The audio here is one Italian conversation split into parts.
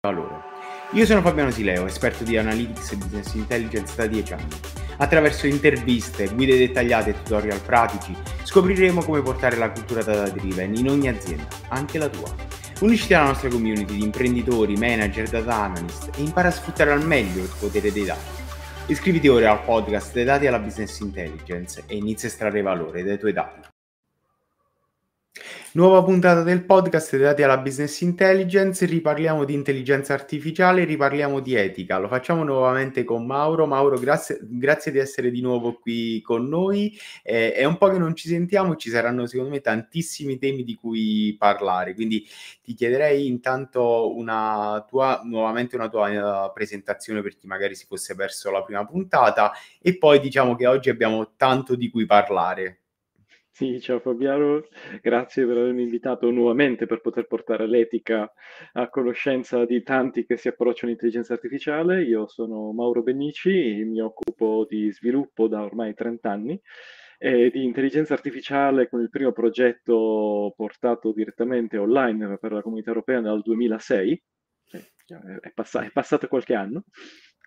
valore. Io sono Fabiano Sileo, esperto di Analytics e Business Intelligence da 10 anni. Attraverso interviste, guide dettagliate e tutorial pratici scopriremo come portare la cultura data driven in ogni azienda, anche la tua. Unisciti alla nostra community di imprenditori, manager, data analyst e impara a sfruttare al meglio il potere dei dati. Iscriviti ora al podcast dei dati alla Business Intelligence e inizia a estrarre valore dai tuoi dati. Nuova puntata del podcast dedicata alla business intelligence, riparliamo di intelligenza artificiale, riparliamo di etica. Lo facciamo nuovamente con Mauro. Mauro, grazie, grazie di essere di nuovo qui con noi. Eh, è un po' che non ci sentiamo, ci saranno secondo me tantissimi temi di cui parlare, quindi ti chiederei intanto una tua, nuovamente una tua uh, presentazione per chi magari si fosse perso la prima puntata e poi diciamo che oggi abbiamo tanto di cui parlare. Sì, ciao Fabiano, grazie per avermi invitato nuovamente per poter portare l'etica a conoscenza di tanti che si approcciano all'intelligenza artificiale. Io sono Mauro Benici, mi occupo di sviluppo da ormai 30 anni e di intelligenza artificiale con il primo progetto portato direttamente online per la comunità europea nel 2006. È, pass- è passato qualche anno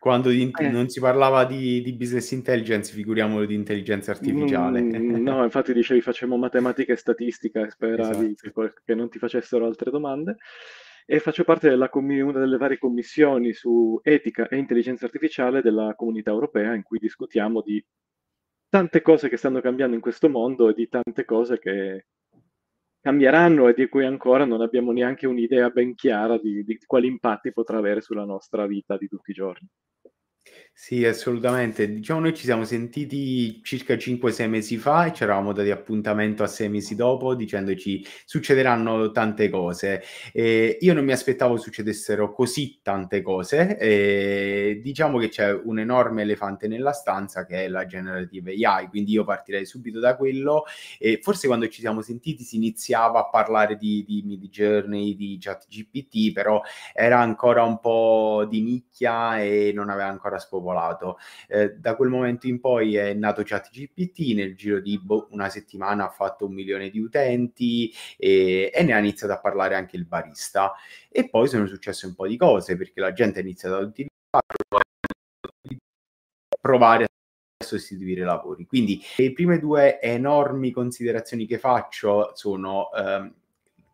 quando di, eh. non si parlava di, di, business intelligence, figuriamolo di intelligenza artificiale. Mm, no, infatti dicevi facciamo matematica e statistica speravi esatto. che, che, non ti facessero altre domande. E faccio parte della una delle varie commissioni su etica e intelligenza artificiale della comunità europea in cui discutiamo di tante cose che stanno cambiando in questo mondo e di tante cose che cambieranno e di cui ancora non abbiamo neanche un'idea ben chiara di, di quali impatti potrà avere sulla nostra vita di tutti i giorni. Sì, assolutamente. Diciamo, noi ci siamo sentiti circa 5-6 mesi fa e ci eravamo dati appuntamento a 6 mesi dopo dicendoci succederanno tante cose. E io non mi aspettavo succedessero così tante cose. E diciamo che c'è un enorme elefante nella stanza che è la generative AI, quindi io partirei subito da quello. E forse quando ci siamo sentiti si iniziava a parlare di, di Mid Journey, di ChatGPT, però era ancora un po' di nicchia e non aveva ancora spopolato spopolato. Eh, da quel momento in poi è nato ChatGPT, nel giro di bo- una settimana ha fatto un milione di utenti e, e ne ha iniziato a parlare anche il barista. E poi sono successe un po' di cose perché la gente ha iniziato ad utilizzarlo, provare a sostituire lavori. Quindi le prime due enormi considerazioni che faccio sono ehm,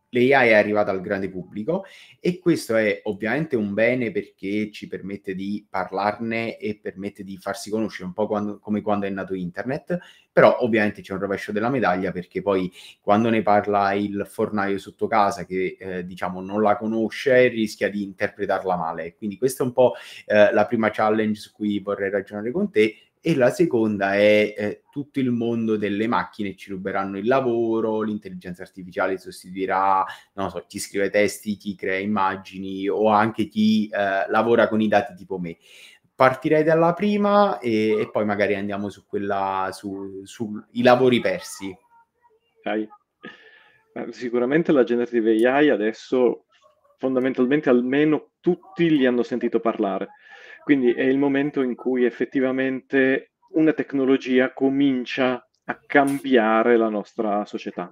l'AI è arrivata al grande pubblico e questo è ovviamente un bene perché ci permette di parlarne e permette di farsi conoscere un po' quando, come quando è nato internet, però ovviamente c'è un rovescio della medaglia perché poi quando ne parla il fornaio sotto casa che eh, diciamo non la conosce rischia di interpretarla male. Quindi questa è un po' eh, la prima challenge su cui vorrei ragionare con te e la seconda è eh, tutto il mondo delle macchine ci ruberanno il lavoro, l'intelligenza artificiale sostituirà, non so, chi scrive testi, chi crea immagini o anche chi eh, lavora con i dati tipo me. Partirei dalla prima e, e poi magari andiamo su quella, sui su lavori persi. Okay. Sicuramente la generative AI adesso fondamentalmente almeno tutti li hanno sentito parlare quindi è il momento in cui effettivamente una tecnologia comincia a cambiare la nostra società.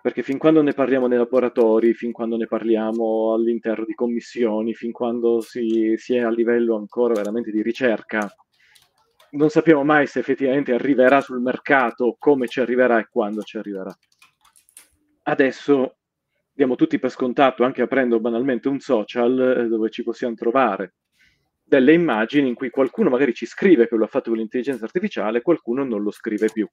Perché fin quando ne parliamo nei laboratori, fin quando ne parliamo all'interno di commissioni, fin quando si, si è a livello ancora veramente di ricerca, non sappiamo mai se effettivamente arriverà sul mercato, come ci arriverà e quando ci arriverà. Adesso diamo tutti per scontato, anche aprendo banalmente un social eh, dove ci possiamo trovare delle immagini in cui qualcuno magari ci scrive che lo ha fatto con l'intelligenza artificiale qualcuno non lo scrive più.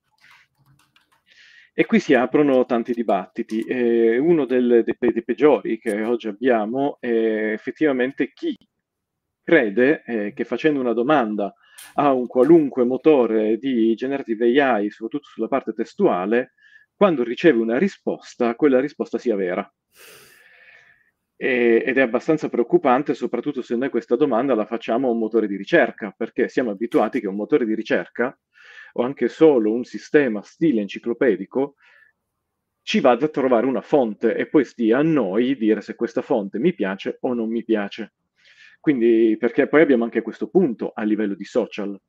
E qui si aprono tanti dibattiti. Eh, uno del, dei, dei, peggiori che oggi abbiamo è effettivamente chi crede eh, che facendo una domanda a un qualunque motore di generative AI, soprattutto sulla parte testuale, quando riceve una risposta, quella risposta sia vera. E, ed è abbastanza preoccupante, soprattutto se noi questa domanda la facciamo a un motore di ricerca, perché siamo abituati che un motore di ricerca o anche solo un sistema stile enciclopedico ci vada a trovare una fonte e poi stia a noi dire se questa fonte mi piace o non mi piace. Quindi, perché poi abbiamo anche questo punto a livello di social,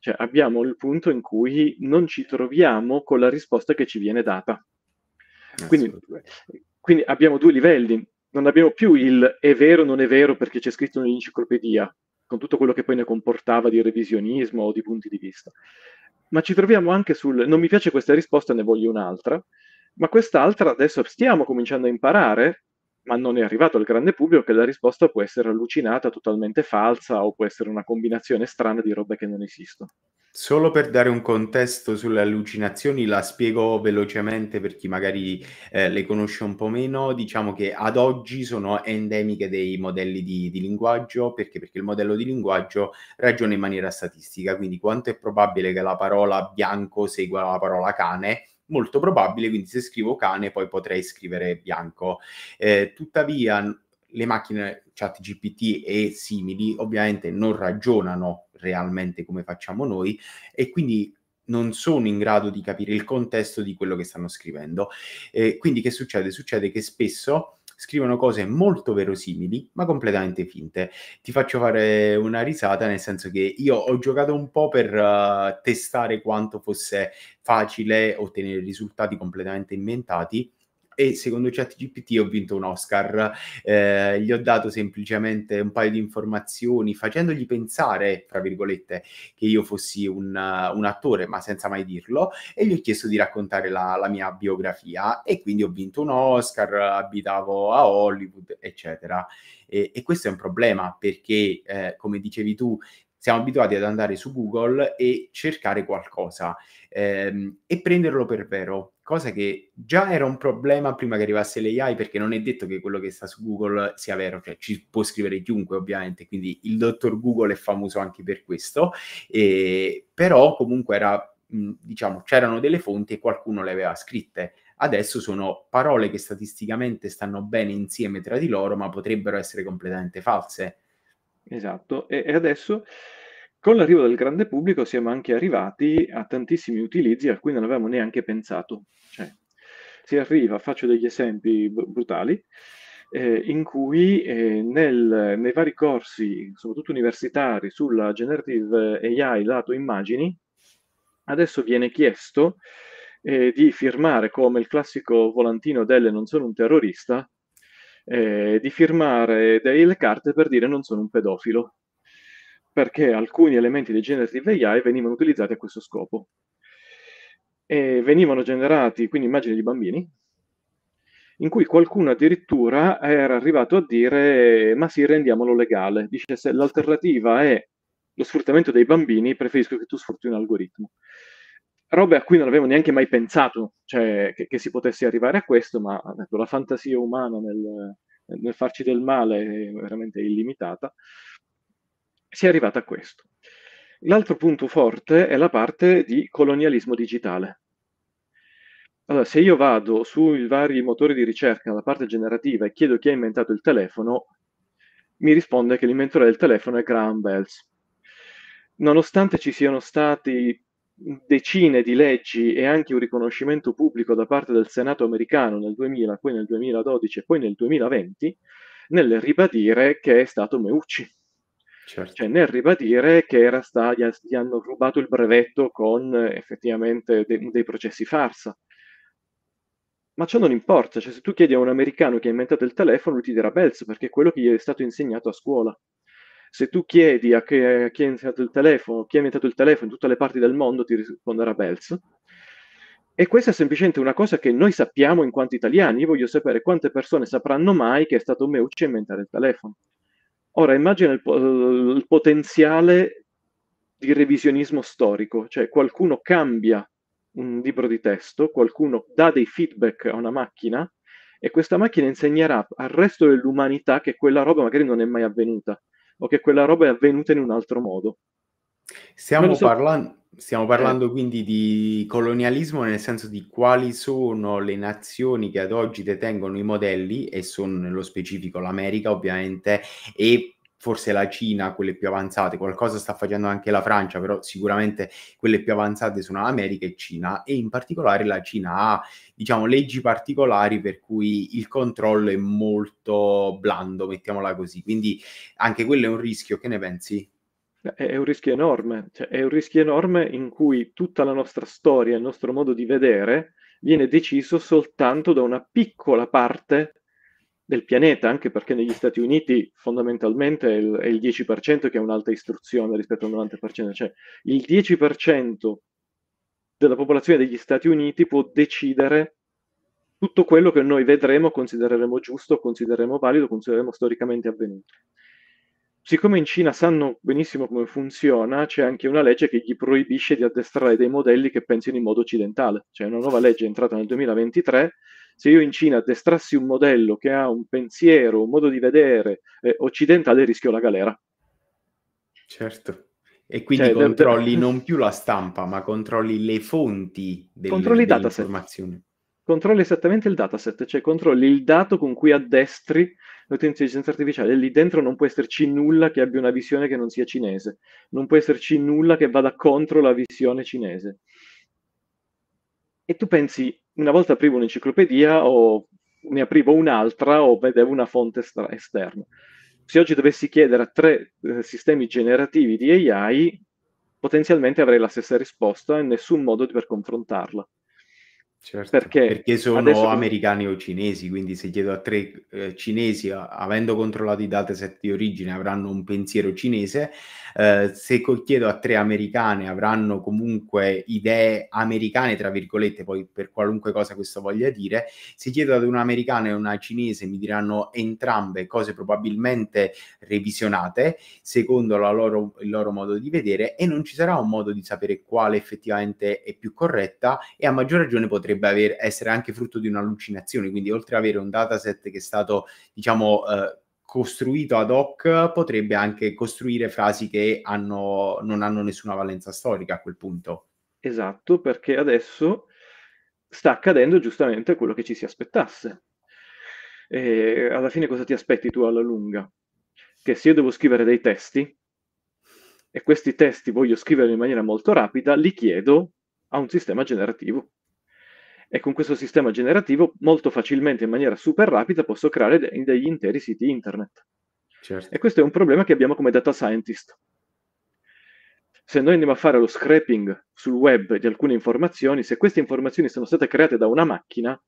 cioè abbiamo il punto in cui non ci troviamo con la risposta che ci viene data. Quindi, quindi abbiamo due livelli non abbiamo più il è vero o non è vero perché c'è scritto nell'enciclopedia, con tutto quello che poi ne comportava di revisionismo o di punti di vista. Ma ci troviamo anche sul non mi piace questa risposta, ne voglio un'altra, ma quest'altra adesso stiamo cominciando a imparare, ma non è arrivato al grande pubblico che la risposta può essere allucinata, totalmente falsa o può essere una combinazione strana di robe che non esistono. Solo per dare un contesto sulle allucinazioni, la spiego velocemente per chi magari eh, le conosce un po' meno. Diciamo che ad oggi sono endemiche dei modelli di, di, linguaggio, perché? Perché il modello di linguaggio ragiona in maniera statistica, quindi quanto è probabile che la parola bianco segua la parola cane, molto probabile, quindi se scrivo cane poi potrei scrivere bianco. Eh, tuttavia le macchine chat GPT e simili ovviamente non ragionano realmente come facciamo noi e quindi non sono in grado di capire il contesto di quello che stanno scrivendo. Eh, quindi che succede? Succede che spesso scrivono cose molto verosimili, ma completamente finte. Ti faccio fare una risata, nel senso che io ho giocato un po' per uh, testare quanto fosse facile ottenere risultati completamente inventati e secondo ChatGPT ho vinto un Oscar. Eh, gli ho dato semplicemente un paio di informazioni, facendogli pensare, fra virgolette, che io fossi un, un attore, ma senza mai dirlo, e gli ho chiesto di raccontare la, la, mia biografia e quindi ho vinto un Oscar, abitavo a Hollywood, eccetera. E, e questo è un problema perché, eh, come dicevi tu, siamo abituati ad andare su Google e cercare qualcosa ehm, e prenderlo per vero, cosa che già era un problema prima che arrivasse l'AI perché non è detto che quello che sta su Google sia vero, cioè ci può scrivere chiunque ovviamente, quindi il dottor Google è famoso anche per questo, e, però comunque era, mh, diciamo, c'erano delle fonti e qualcuno le aveva scritte. Adesso sono parole che statisticamente stanno bene insieme tra di loro, ma potrebbero essere completamente false. Esatto, e, e adesso con l'arrivo del grande pubblico siamo anche arrivati a tantissimi utilizzi a cui non avevamo neanche pensato. Cioè, si arriva, faccio degli esempi brutali, eh, in cui eh, nel, nei vari corsi, soprattutto universitari, sulla generative AI lato immagini, adesso viene chiesto eh, di firmare come il classico volantino delle non sono un terrorista, eh, di firmare delle carte per dire non sono un pedofilo perché alcuni elementi di generative AI venivano utilizzati a questo scopo. E venivano generati quindi immagini di bambini, in cui qualcuno addirittura era arrivato a dire ma sì, rendiamolo legale. Dice se l'alternativa è lo sfruttamento dei bambini, preferisco che tu sfrutti un algoritmo. Robe a cui non avevo neanche mai pensato, cioè che, che si potesse arrivare a questo, ma ecco, la fantasia umana nel, nel farci del male è veramente illimitata si è arrivata a questo. L'altro punto forte è la parte di colonialismo digitale. Allora, se io vado sui vari motori di ricerca, la parte generativa, e chiedo chi ha inventato il telefono, mi risponde che l'inventore del telefono è Graham Bells. Nonostante ci siano stati decine di leggi e anche un riconoscimento pubblico da parte del Senato americano nel 2000, poi nel 2012 e poi nel 2020, nel ribadire che è stato Meucci Certo. Cioè, nel ribadire che era sta, gli, gli, hanno rubato il brevetto con effettivamente de, dei processi farsa. Ma ciò non importa, cioè, se tu chiedi a un americano che ha inventato il telefono, lui ti dirà Bells, perché è quello che gli è stato insegnato a scuola. Se tu chiedi a, chi ha inventato il telefono, chi ha inventato il telefono in tutte le parti del mondo, ti risponderà Bells. E questa è semplicemente una cosa che noi sappiamo in quanto italiani. Io voglio sapere quante persone sapranno mai che è stato Meucci a inventare il telefono. Ora immagina il, il potenziale di revisionismo storico, cioè qualcuno cambia un libro di testo, qualcuno dà dei feedback a una macchina e questa macchina insegnerà al resto dell'umanità che quella roba magari non è mai avvenuta o che quella roba è avvenuta in un altro modo. Stiamo, so... parla- stiamo eh. parlando eh. quindi di colonialismo nel senso di quali sono le nazioni che ad oggi detengono i modelli e sono nello specifico l'America ovviamente e forse la Cina, quelle più avanzate, qualcosa sta facendo anche la Francia, però sicuramente quelle più avanzate sono America e Cina e in particolare la Cina ha, diciamo, leggi particolari per cui il controllo è molto blando, mettiamola così. Quindi anche quello è un rischio, che ne pensi? È un rischio enorme, cioè, è un rischio enorme in cui tutta la nostra storia, il nostro modo di vedere viene deciso soltanto da una piccola parte del pianeta, anche perché negli Stati Uniti fondamentalmente è il, è il 10% che ha un'alta istruzione rispetto al 90%, cioè il 10% della popolazione degli Stati Uniti può decidere tutto quello che noi vedremo, considereremo giusto, considereremo valido, considereremo storicamente avvenuto. Siccome in Cina sanno benissimo come funziona, c'è anche una legge che gli proibisce di addestrare dei modelli che pensino in modo occidentale. C'è una nuova legge entrata nel 2023 se io in Cina addestrassi un modello che ha un pensiero, un modo di vedere eh, occidentale, rischio la galera. Certo. E quindi cioè, controlli de- non più la stampa, ma controlli le fonti del, controlli delle informazioni. Controlli esattamente il dataset, cioè controlli il dato con cui addestri l'intelligenza artificiale. Lì dentro non può esserci nulla che abbia una visione che non sia cinese, non può esserci nulla che vada contro la visione cinese. E tu pensi, una volta aprivo un'enciclopedia o ne aprivo un'altra o vedevo una fonte estra- esterna. Se oggi dovessi chiedere a tre eh, sistemi generativi di AI, potenzialmente avrei la stessa risposta e nessun modo per confrontarla. Certo, perché, perché sono adesso... americani o cinesi, quindi se chiedo a tre eh, cinesi, avendo controllato i dataset di origine, avranno un pensiero cinese, eh, se chiedo a tre americane avranno comunque idee americane, tra virgolette, poi per qualunque cosa questo voglia dire, se chiedo ad un'americana e una cinese mi diranno entrambe cose probabilmente revisionate, secondo loro, il loro modo di vedere, e non ci sarà un modo di sapere quale effettivamente è più corretta e a maggior ragione potrebbe potrebbe aver, essere anche frutto di un'allucinazione, quindi oltre ad avere un dataset che è stato, diciamo, eh, costruito ad hoc, potrebbe anche costruire frasi che hanno, non hanno nessuna valenza storica a quel punto. Esatto, perché adesso sta accadendo giustamente quello che ci si aspettasse. E alla fine cosa ti aspetti tu alla lunga? Che se io devo scrivere dei testi e questi testi voglio scrivere in maniera molto rapida, li chiedo a un sistema generativo e con questo sistema generativo molto facilmente, in maniera super rapida, posso creare de- degli interi siti internet. Certo. E questo è un problema che abbiamo come data scientist. Se noi andiamo a fare lo scraping sul web di alcune informazioni, se queste informazioni sono state create da una macchina,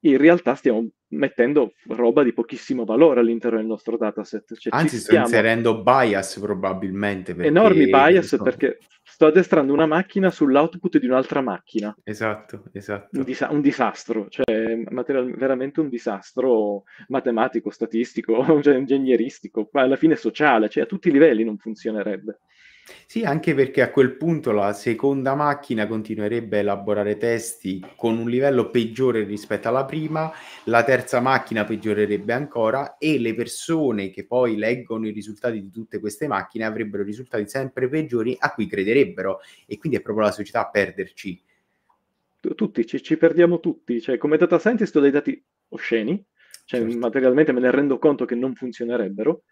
in realtà stiamo mettendo roba di pochissimo valore all'interno del nostro dataset. Cioè, Anzi, sto stiamo... inserendo bias probabilmente. Perché... Enormi bias perché sto addestrando una macchina sull'output di un'altra macchina. Esatto, esatto. Un, disa- un disastro, cioè material- veramente un disastro matematico, statistico, cioè, ingegneristico, alla fine sociale, cioè a tutti i livelli non funzionerebbe. Sì, anche perché a quel punto la seconda macchina continuerebbe a elaborare testi con un livello peggiore rispetto alla prima, la terza macchina peggiorerebbe ancora e le persone che poi leggono i risultati di tutte queste macchine avrebbero risultati sempre peggiori a cui crederebbero e quindi è proprio la società a perderci. Tutti, ci, ci perdiamo tutti, cioè come data scientist ho dei dati osceni, cioè certo. materialmente me ne rendo conto che non funzionerebbero,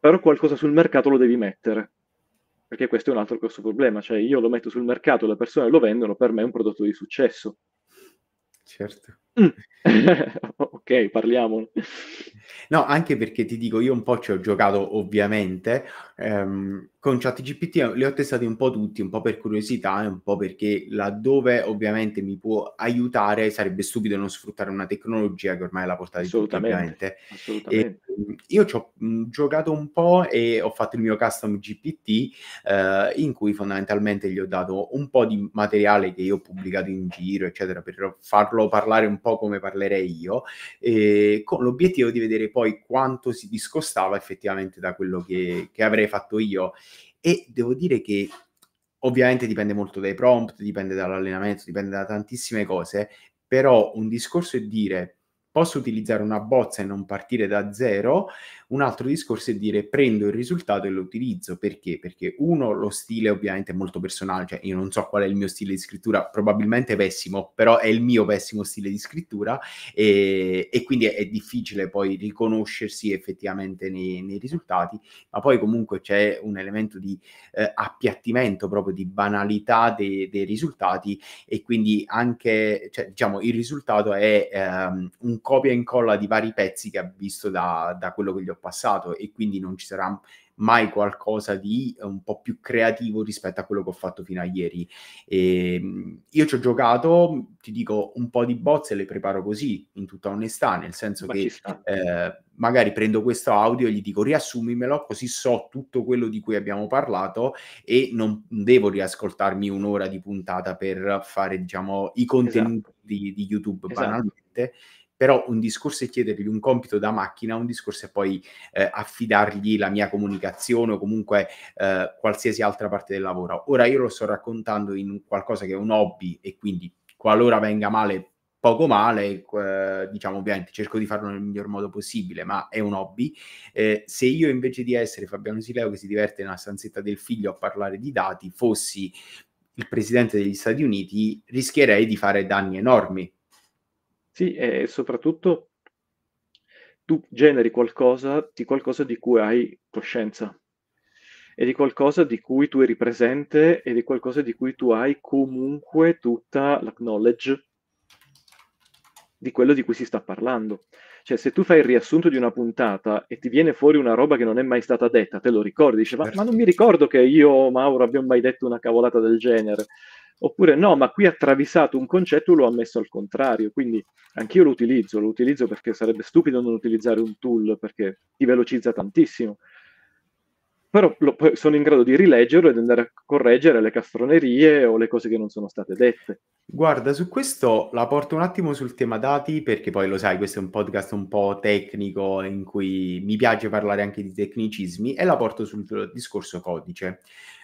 però qualcosa sul mercato lo devi mettere perché questo è un altro grosso problema, cioè io lo metto sul mercato, le persone lo vendono, per me è un prodotto di successo. Certo. Mm. ok, parliamo. No, anche perché ti dico, io un po' ci ho giocato ovviamente, ehm, con ChatGPT li ho testati un po' tutti, un po' per curiosità e un po' perché laddove ovviamente mi può aiutare sarebbe stupido non sfruttare una tecnologia che ormai è la portata di tutti ovviamente. Assolutamente. E, mm, io ci ho mh, giocato un po' e ho fatto il mio custom GPT eh, in cui fondamentalmente gli ho dato un po' di materiale che io ho pubblicato in giro, eccetera, per farlo parlare un po' come parlerei io, e con l'obiettivo di vedere poi quanto si discostava effettivamente da quello che, che avrei fatto io. E devo dire che ovviamente dipende molto dai prompt, dipende dall'allenamento, dipende da tantissime cose, però un discorso è dire posso utilizzare una bozza e non partire da zero, un altro discorso è dire prendo il risultato e lo utilizzo. Perché? Perché uno, lo stile ovviamente è molto personale, cioè io non so qual è il mio stile di scrittura, probabilmente pessimo, però è il mio pessimo stile di scrittura e, e quindi è, è, difficile poi riconoscersi effettivamente nei, nei, risultati, ma poi comunque c'è un elemento di eh, appiattimento proprio di banalità dei, dei risultati e quindi anche, cioè, diciamo, il risultato è ehm, un copia e incolla di vari pezzi che ha visto da, da quello che gli ho passato e quindi non ci sarà mai qualcosa di un po' più creativo rispetto a quello che ho fatto fino a ieri. E, ehm, io ci ho giocato, ti dico, un po' di bozze le preparo così, in tutta onestà, nel senso Ma che eh, magari prendo questo audio e gli dico riassumimelo, così so tutto quello di cui abbiamo parlato e non devo riascoltarmi un'ora di puntata per fare, diciamo, i contenuti esatto. di, di, YouTube esatto. banalmente però un discorso è chiedergli un compito da macchina, un discorso è poi eh, affidargli la mia comunicazione o comunque eh, qualsiasi altra parte del lavoro. Ora io lo sto raccontando in qualcosa che è un hobby e quindi qualora venga male poco male, eh, diciamo ovviamente cerco di farlo nel miglior modo possibile, ma è un hobby. Eh, se io invece di essere Fabiano Sileo che si diverte nella stanzetta del figlio a parlare di dati, fossi il presidente degli Stati Uniti, rischierei di fare danni enormi sì, e soprattutto tu generi qualcosa di qualcosa di cui hai coscienza e di qualcosa di cui tu eri presente e di qualcosa di cui tu hai comunque tutta la knowledge di quello di cui si sta parlando. Cioè, se tu fai il riassunto di una puntata e ti viene fuori una roba che non è mai stata detta, te lo ricordi, dice, ma, ma non mi ricordo che io o Mauro abbiamo mai detto una cavolata del genere. Oppure no, ma qui ha travisato un concetto, lo ha messo al contrario. Quindi anch'io lo utilizzo, lo utilizzo perché sarebbe stupido non utilizzare un tool perché ti velocizza tantissimo. Però lo, sono in grado di rileggerlo ed andare a correggere le castronerie o le cose che non sono state dette. Guarda, su questo la porto un attimo sul tema dati, perché poi lo sai, questo è un podcast un po' tecnico in cui mi piace parlare anche di tecnicismi, e la porto sul discorso codice.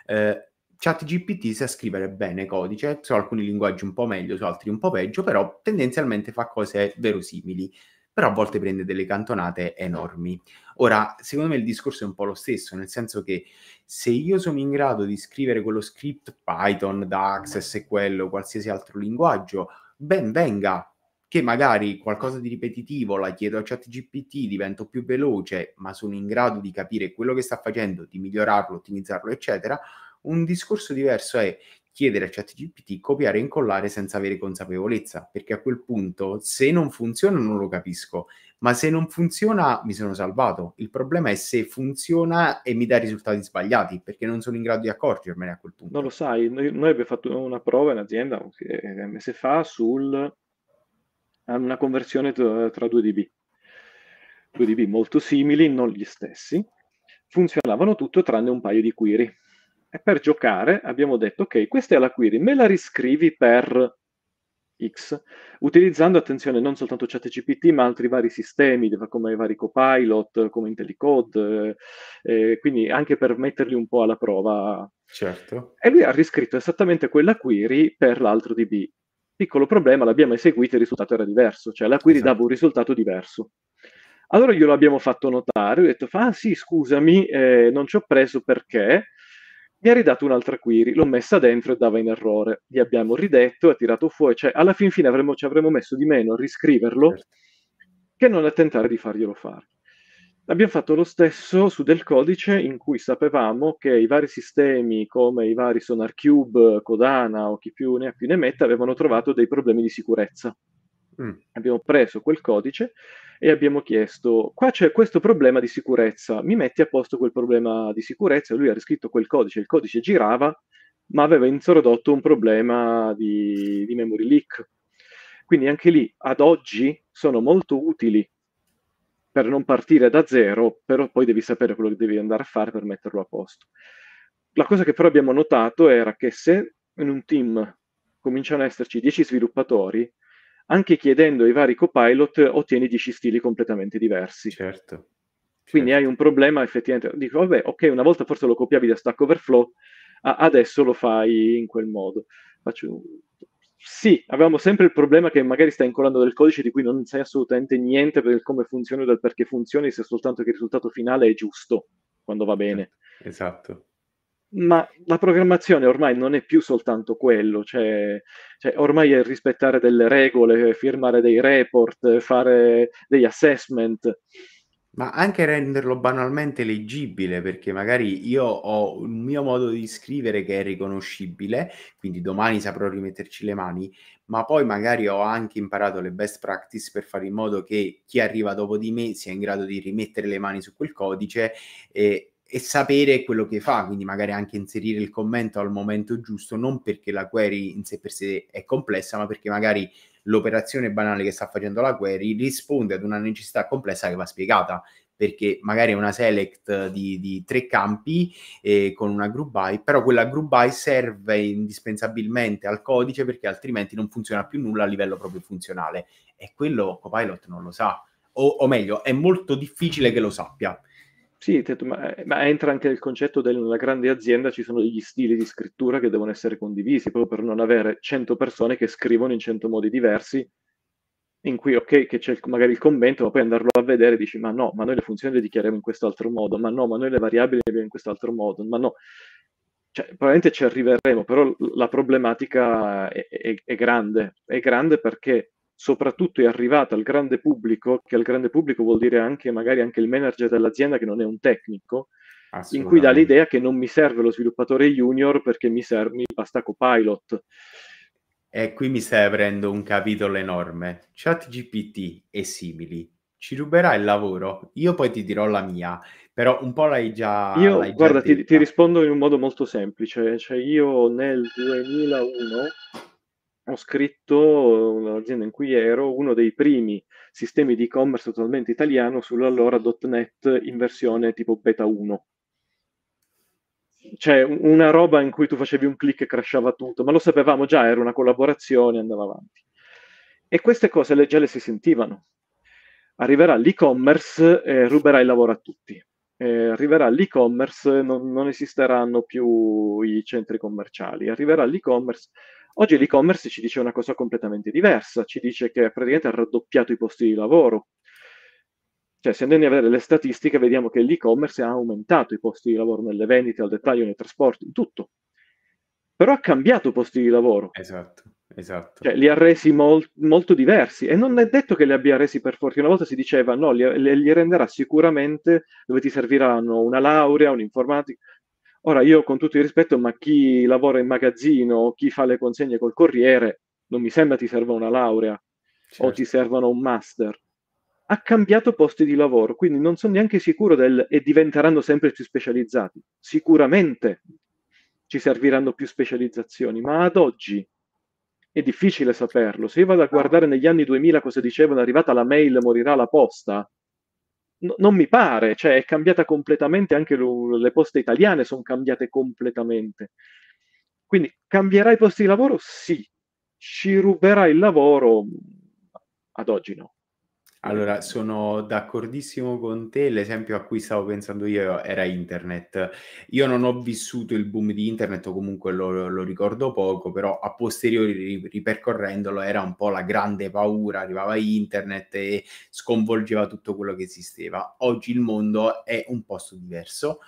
Eh, ChatGPT sa scrivere bene codice, su alcuni linguaggi un po' meglio, su altri un po' peggio, però tendenzialmente fa cose verosimili, però a volte prende delle cantonate enormi. Ora, secondo me il discorso è un po' lo stesso, nel senso che se io sono in grado di scrivere quello script Python, DAX, SQL o qualsiasi altro linguaggio, ben venga, che magari qualcosa di ripetitivo la chiedo a ChatGPT, divento più veloce, ma sono in grado di capire quello che sta facendo, di migliorarlo, ottimizzarlo, eccetera, un discorso diverso è chiedere a ChatGPT copiare e incollare senza avere consapevolezza, perché a quel punto se non funziona non lo capisco, ma se non funziona mi sono salvato. Il problema è se funziona e mi dà risultati sbagliati, perché non sono in grado di accorgermene a quel punto. Non lo sai, noi, noi abbiamo fatto una prova in azienda un mese fa sul una conversione tra, tra 2DB. 2DB molto simili, non gli stessi, funzionavano tutto tranne un paio di query e per giocare abbiamo detto, ok, questa è la query, me la riscrivi per X, utilizzando, attenzione, non soltanto ChatGPT, ma altri vari sistemi, come i vari Copilot, come IntelliCode, eh, eh, quindi anche per metterli un po' alla prova. Certo. E lui ha riscritto esattamente quella query per l'altro DB. Piccolo problema, l'abbiamo eseguita e il risultato era diverso, cioè la query esatto. dava un risultato diverso. Allora glielo abbiamo fatto notare, ho detto, ah sì, scusami, eh, non ci ho preso perché mi ha ridato un'altra query, l'ho messa dentro e dava in errore. Gli abbiamo ridetto, ha tirato fuori, cioè alla fin fine avremmo, ci avremmo messo di meno a riscriverlo certo. che non a tentare di farglielo fare. Abbiamo fatto lo stesso su del codice in cui sapevamo che i vari sistemi come i vari SonarCube, Codana o chi più ne ha più ne metta avevano trovato dei problemi di sicurezza. Mm. Abbiamo preso quel codice e abbiamo chiesto, qua c'è questo problema di sicurezza, mi metti a posto quel problema di sicurezza? Lui ha riscritto quel codice, il codice girava, ma aveva introdotto un problema di, di memory leak. Quindi anche lì, ad oggi, sono molto utili per non partire da zero, però poi devi sapere quello che devi andare a fare per metterlo a posto. La cosa che però abbiamo notato era che se in un team cominciano ad esserci 10 sviluppatori, anche chiedendo ai vari copilot ottieni 10 stili completamente diversi. Certo. Quindi certo. hai un problema effettivamente, dico vabbè, ok, una volta forse lo copiavi da Stack Overflow, adesso lo fai in quel modo. Faccio... Sì, avevamo sempre il problema che magari stai incollando del codice di cui non sai assolutamente niente per come funziona o del perché funzioni, se soltanto che il risultato finale è giusto, quando va bene. Esatto ma la programmazione ormai non è più soltanto quello, cioè, cioè, ormai è rispettare delle regole, firmare dei report, fare degli assessment. Ma anche renderlo banalmente leggibile, perché magari io ho un mio modo di scrivere che è riconoscibile, quindi domani saprò rimetterci le mani, ma poi magari ho anche imparato le best practice per fare in modo che chi arriva dopo di me sia in grado di rimettere le mani su quel codice e, e sapere quello che fa, quindi magari anche inserire il commento al momento giusto, non perché la query in sé per sé è complessa, ma perché magari l'operazione banale che sta facendo la query risponde ad una necessità complessa che va spiegata perché magari è una select di, di tre campi eh, con una group by, però quella group by serve indispensabilmente al codice perché altrimenti non funziona più nulla a livello proprio funzionale e quello Copilot non lo sa, o, o meglio, è molto difficile che lo sappia. Sì, ma, ma, entra anche il concetto della grande azienda, ci sono degli stili di scrittura che devono essere condivisi, proprio per non avere 100 persone che scrivono in 100 modi diversi, in cui ok che c'è magari il commento, ma poi andarlo a vedere e dici ma no, ma noi le funzioni le dichiariamo in quest'altro modo, ma no, ma noi le variabili le abbiamo in quest'altro modo, ma no. Cioè, probabilmente ci arriveremo, però la problematica è, è, è grande, è grande perché soprattutto è arrivata al grande pubblico, che al grande pubblico vuol dire anche magari anche il manager dell'azienda che non è un tecnico, in cui dà l'idea che non mi serve lo sviluppatore junior perché mi serve, mi basta copilot. E qui mi stai aprendo un capitolo enorme. ChatGPT e simili. Ci ruberà il lavoro? Io poi ti dirò la mia, però un po' l'hai già Io, l'hai guarda, già ti, ti, rispondo in un modo molto semplice. Cioè, io nel 2001 ho scritto l'azienda in cui ero uno dei primi sistemi di e-commerce totalmente italiano sull'allora.net in versione tipo beta 1. Cioè una roba in cui tu facevi un clic e crashava tutto, ma lo sapevamo già, era una collaborazione, andava avanti. E queste cose le, già le si sentivano. Arriverà l'e-commerce e ruberà il lavoro a tutti. Eh, arriverà l'e-commerce, non, non esisteranno più i centri commerciali. Arriverà l'e-commerce Oggi l'e-commerce ci dice una cosa completamente diversa, ci dice che praticamente ha raddoppiato i posti di lavoro. Cioè, se andiamo a vedere le statistiche, vediamo che l'e-commerce ha aumentato i posti di lavoro nelle vendite, al dettaglio, nei trasporti, in tutto. Però ha cambiato posti di lavoro. Esatto, esatto. Cioè, li ha resi mol- molto diversi. E non è detto che li abbia resi per forza. Una volta si diceva, no, li, li renderà sicuramente dove ti serviranno una laurea, un'informatica. Ora io con tutto il rispetto, ma chi lavora in magazzino, chi fa le consegne col corriere, non mi sembra ti serva una laurea certo. o ti servano un master. Ha cambiato posti di lavoro, quindi non sono neanche sicuro del e diventeranno sempre più specializzati. Sicuramente ci serviranno più specializzazioni, ma ad oggi è difficile saperlo. Se io vado a guardare negli anni 2000 cosa dicevano, è arrivata la mail, morirà la posta, no, non mi pare, cioè è cambiata completamente, anche lo, le poste italiane sono cambiate completamente. Quindi cambierà i posti di lavoro? Sì. Ci ruberà il lavoro? Ad oggi no. Allora, sono d'accordissimo con te. L'esempio a cui stavo pensando io era internet. Io non ho vissuto il boom di internet, o comunque lo, lo ricordo poco, però a posteriori, ripercorrendolo, era un po' la grande paura. Arrivava internet e sconvolgeva tutto quello che esisteva. Oggi il mondo è un posto diverso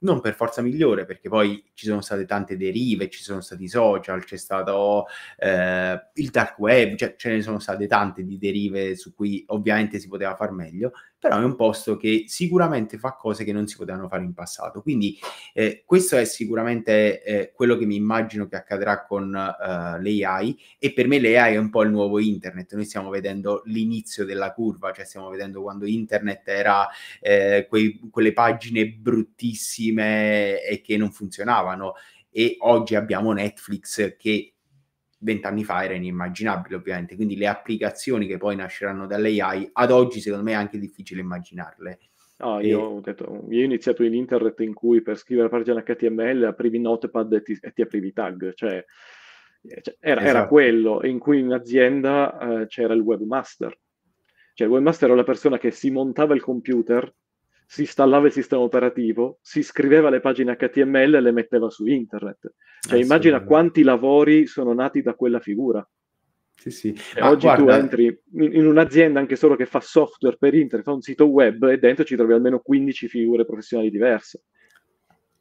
non per forza migliore, perché poi ci sono state tante derive, ci sono stati social, c'è stato eh, il dark web, cioè ce ne sono state tante di derive su cui ovviamente si poteva far meglio, però è un posto che sicuramente fa cose che non si potevano fare in passato. Quindi eh, questo è sicuramente eh, quello che mi immagino che accadrà con uh, l'AI e per me l'AI è un po' il nuovo internet. Noi stiamo vedendo l'inizio della curva, cioè stiamo vedendo quando internet era eh, quei, quelle pagine bruttissime e che non funzionavano e oggi abbiamo Netflix che vent'anni fa era inimmaginabile ovviamente, quindi le applicazioni che poi nasceranno dall'AI ad oggi secondo me è anche difficile immaginarle. No, io, e... ho detto, io ho iniziato in internet in cui per scrivere la pagina HTML aprivi Notepad e ti, e ti aprivi tag, cioè, eh, cioè era, esatto. era, quello in cui in azienda eh, c'era il webmaster. Cioè il webmaster era la persona che si montava il computer, si installava il sistema operativo, si scriveva le pagine HTML e le metteva su internet. Cioè, immagina quanti lavori sono nati da quella figura. Sì, sì. E oggi guarda... tu entri in, in, un'azienda anche solo che fa software per internet, fa un sito web e dentro ci trovi almeno 15 figure professionali diverse.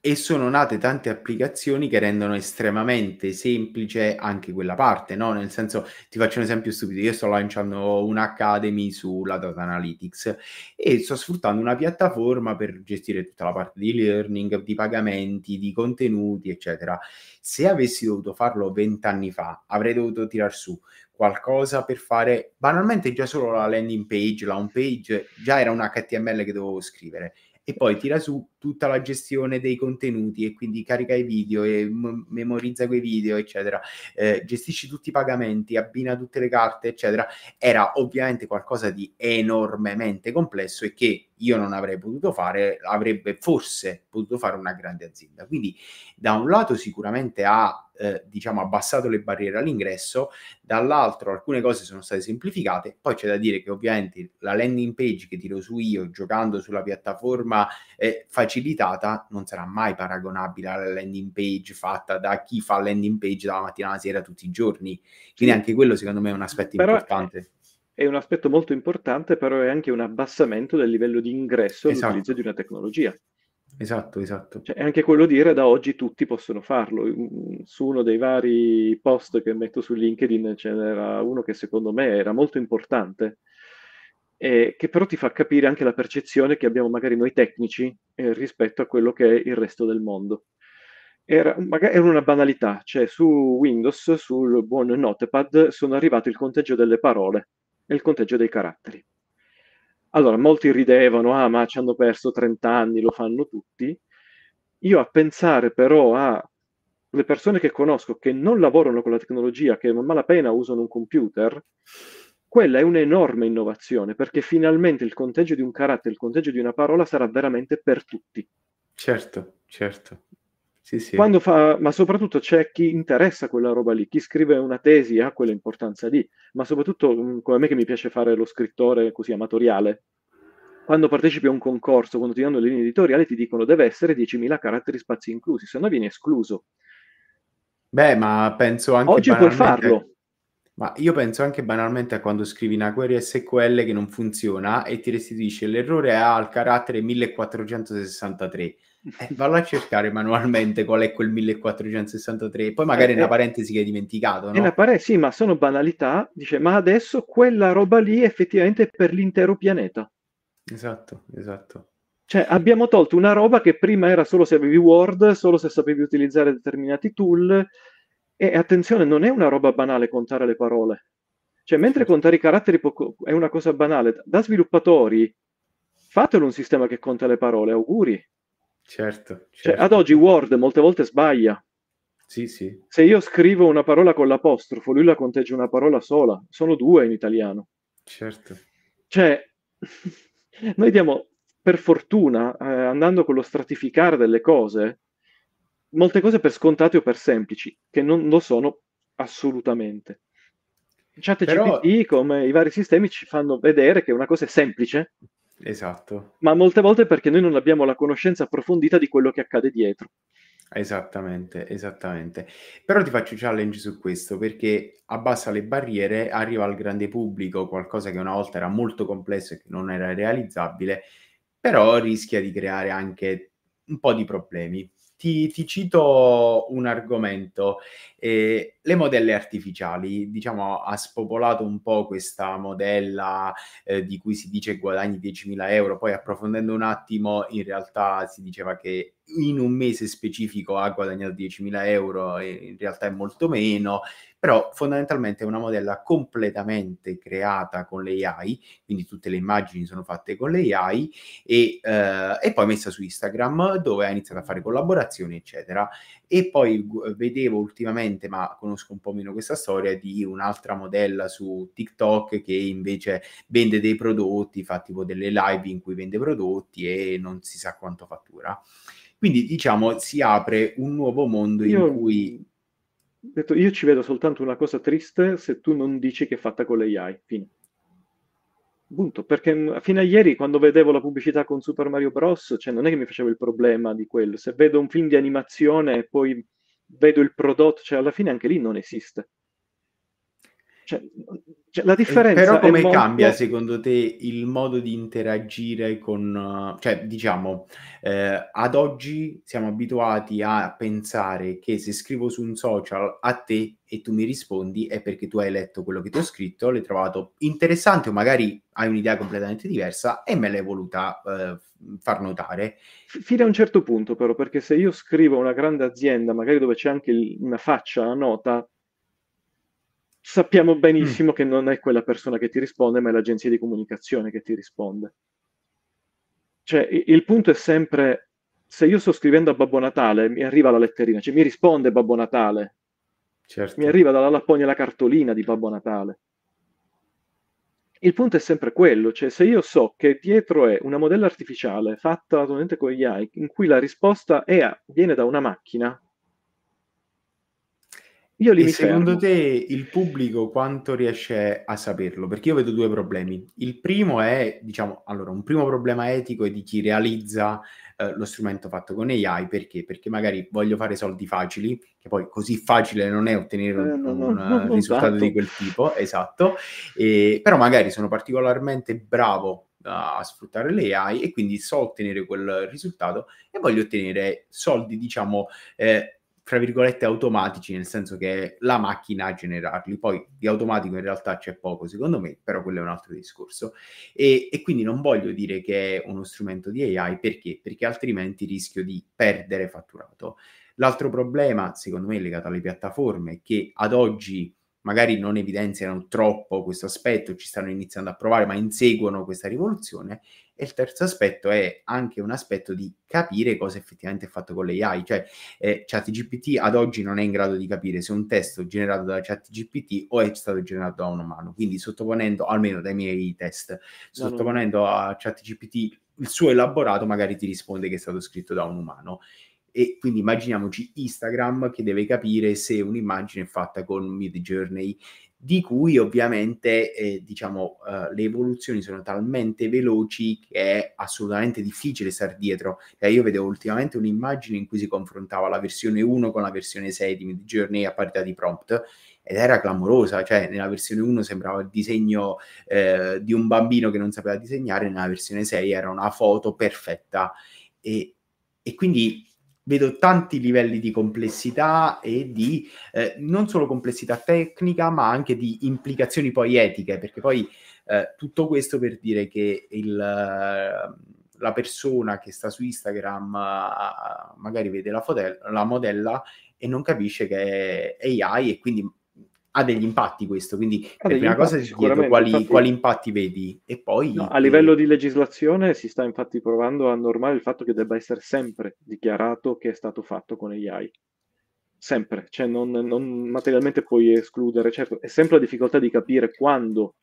E sono nate tante applicazioni che rendono estremamente semplice anche quella parte, no? Nel senso, ti faccio un esempio stupido, io sto lanciando un'academy sulla data analytics e sto sfruttando una piattaforma per gestire tutta la parte di learning, di pagamenti, di contenuti, eccetera. Se avessi dovuto farlo vent'anni fa, avrei dovuto tirar su qualcosa per fare banalmente già solo la landing page, la home page, già era un HTML che dovevo scrivere e poi tira su tutta la gestione dei contenuti e quindi carica i video e m- memorizza quei video, eccetera, eh, gestisci tutti i pagamenti, abbina tutte le carte, eccetera, era ovviamente qualcosa di enormemente complesso e che io non avrei potuto fare, avrebbe forse potuto fare una grande azienda. Quindi da un lato sicuramente ha eh, diciamo abbassato le barriere all'ingresso, dall'altro alcune cose sono state semplificate, poi c'è da dire che ovviamente la landing page che tiro su io giocando sulla piattaforma eh, facilitata non sarà mai paragonabile alla landing page fatta da chi fa landing page dalla mattina alla sera tutti i giorni. Quindi anche quello secondo me è un aspetto Però importante. È un aspetto molto importante, però è anche un abbassamento del livello di ingresso esatto. all'utilizzo di una tecnologia. Esatto, esatto. Cioè, anche quello dire da oggi tutti possono farlo. Su uno dei vari post che metto su LinkedIn ce n'era uno che secondo me era molto importante, e che però ti fa capire anche la percezione che abbiamo magari noi tecnici eh, rispetto a quello che è il resto del mondo. Era, magari, era una banalità, cioè su Windows, sul buon Notepad, sono arrivato il conteggio delle parole e il conteggio dei caratteri. Allora, molti ridevano, ah, ma ci hanno perso 30 anni, lo fanno tutti. Io a pensare però a le persone che conosco che non lavorano con la tecnologia, che a malapena usano un computer, quella è un'enorme innovazione, perché finalmente il conteggio di un carattere, il conteggio di una parola sarà veramente per tutti. Certo, certo. Sì, sì. Fa, ma soprattutto c'è chi interessa quella roba lì, chi scrive una tesi ha quell'importanza lì, ma soprattutto mm, come me che mi piace fare lo scrittore così amatoriale, quando partecipi a un concorso, quando ti danno le linee editoriali, ti dicono deve essere 10.000 caratteri spazi inclusi, se no vieni escluso. Beh, ma penso anche... Oggi puoi farlo. Ma io penso anche banalmente a quando scrivi una query SQL che non funziona e ti restituisce l'errore al carattere 1463 eh, vallo a cercare manualmente qual è quel 1463, poi magari eh, una parentesi che hai dimenticato. No? Pare- sì, ma sono banalità. Dice, ma adesso quella roba lì effettivamente è per l'intero pianeta. Esatto, esatto. Cioè, abbiamo tolto una roba che prima era solo se avevi Word, solo se sapevi utilizzare determinati tool. E attenzione, non è una roba banale contare le parole. Cioè, mentre certo. contare i caratteri è una cosa banale, da sviluppatori, fatelo un sistema che conta le parole, auguri. Certo, certo. Cioè, ad oggi Word molte volte sbaglia. Sì, sì. Se io scrivo una parola con l'apostrofo, lui la conteggia una parola sola. Sono due in italiano. Certo. Cioè, noi diamo, per fortuna, eh, andando con lo stratificare delle cose, molte cose per scontate o per semplici, che non lo sono assolutamente. ChatGPT, Però... come i vari sistemi, ci fanno vedere che una cosa è semplice, Esatto. Ma molte volte perché noi non abbiamo la conoscenza approfondita di quello che accade dietro. Esattamente, esattamente. Però ti faccio challenge su questo perché abbassa le barriere, arriva al grande pubblico, qualcosa che una volta era molto complesso e che non era realizzabile, però rischia di creare anche un po' di problemi. Ti, ti cito un argomento, eh, le modelle artificiali, diciamo, ha spopolato un po' questa modella eh, di cui si dice guadagni 10.000 euro, poi approfondendo un attimo, in realtà si diceva che in un mese specifico ha guadagnato 10.000 euro in realtà è molto meno, però fondamentalmente è una modella completamente creata con l'AI, quindi tutte le immagini sono fatte con l'AI e, eh, e poi messa su Instagram dove ha iniziato a fare collaborazioni, eccetera. E poi vedevo ultimamente, ma conosco un po' meno questa storia, di un'altra modella su TikTok che invece vende dei prodotti, fa tipo delle live in cui vende prodotti e non si sa quanto fattura. Quindi diciamo si apre un nuovo mondo in Io... cui detto, io ci vedo soltanto una cosa triste se tu non dici che è fatta con l'AI. Fine. Punto. Perché mm, fino a ieri, quando vedevo la pubblicità con Super Mario Bros., cioè non è che mi facevo il problema di quello. Se vedo un film di animazione e poi vedo il prodotto, cioè alla fine anche lì non esiste. Cioè, cioè, la differenza Però come molto... cambia secondo te il modo di interagire con, cioè diciamo, eh, ad oggi siamo abituati a pensare che se scrivo su un social a te e tu mi rispondi è perché tu hai letto quello che ti ho scritto, l'hai trovato interessante o magari hai un'idea completamente diversa e me l'hai voluta eh, far notare. Fino a un certo punto però, perché se io scrivo a una grande azienda, magari dove c'è anche il, una faccia, una nota, sappiamo benissimo mm. che non è quella persona che ti risponde, ma è l'agenzia di comunicazione che ti risponde. Cioè, il punto è sempre, se io sto scrivendo a Babbo Natale, mi arriva la letterina, cioè mi risponde Babbo Natale. Certo. Mi arriva dalla Lapponia la cartolina di Babbo Natale. Il punto è sempre quello, cioè se io so che dietro è una modella artificiale fatta naturalmente con gli AI, in cui la risposta è, viene da una macchina, io li e secondo te il pubblico quanto riesce a saperlo? Perché io vedo due problemi. Il primo è, diciamo, allora, un primo problema etico è di chi realizza eh, lo strumento fatto con AI, perché? Perché magari voglio fare soldi facili, che poi così facile non è ottenere un, eh, no, no, un no, risultato esatto. di quel tipo, esatto, e, però magari sono particolarmente bravo a sfruttare le AI e quindi so ottenere quel risultato e voglio ottenere soldi, diciamo, eh, fra virgolette automatici, nel senso che la macchina a generarli. Poi di automatico in realtà c'è poco, secondo me, però quello è un altro discorso. E, e, quindi non voglio dire che è uno strumento di AI perché? Perché altrimenti rischio di perdere fatturato. L'altro problema, secondo me, legato alle piattaforme che ad oggi magari non evidenziano troppo questo aspetto, ci stanno iniziando a provare, ma inseguono questa rivoluzione. E il terzo aspetto è anche un aspetto di capire cosa effettivamente è fatto con le AI, cioè eh, ChatGPT ad oggi non è in grado di capire se un testo generato da ChatGPT o è stato generato da un umano, quindi sottoponendo, almeno dai miei test, sottoponendo a ChatGPT il suo elaborato magari ti risponde che è stato scritto da un umano e quindi immaginiamoci Instagram che deve capire se un'immagine è fatta con Mid Journey di cui ovviamente eh, diciamo uh, le evoluzioni sono talmente veloci che è assolutamente difficile stare dietro. Eh, io vedevo ultimamente un'immagine in cui si confrontava la versione 1 con la versione 6 di Mid Journey a parità di prompt ed era clamorosa, cioè nella versione 1 sembrava il disegno eh, di un bambino che non sapeva disegnare, nella versione 6 era una foto perfetta e, e quindi vedo tanti livelli di complessità e di eh, non solo complessità tecnica, ma anche di implicazioni poi etiche, perché poi eh, tutto questo per dire che il, la persona che sta su Instagram magari vede la, fotel- la modella e non capisce che è AI e quindi ha degli impatti questo, quindi ha per prima cosa ti chiedo quali, infatti, quali, impatti vedi e poi... No, a livello di legislazione si sta infatti provando a normare il fatto che debba essere sempre dichiarato che è stato fatto con AI. Sempre, cioè non, non materialmente puoi escludere, certo, è sempre la difficoltà di capire quando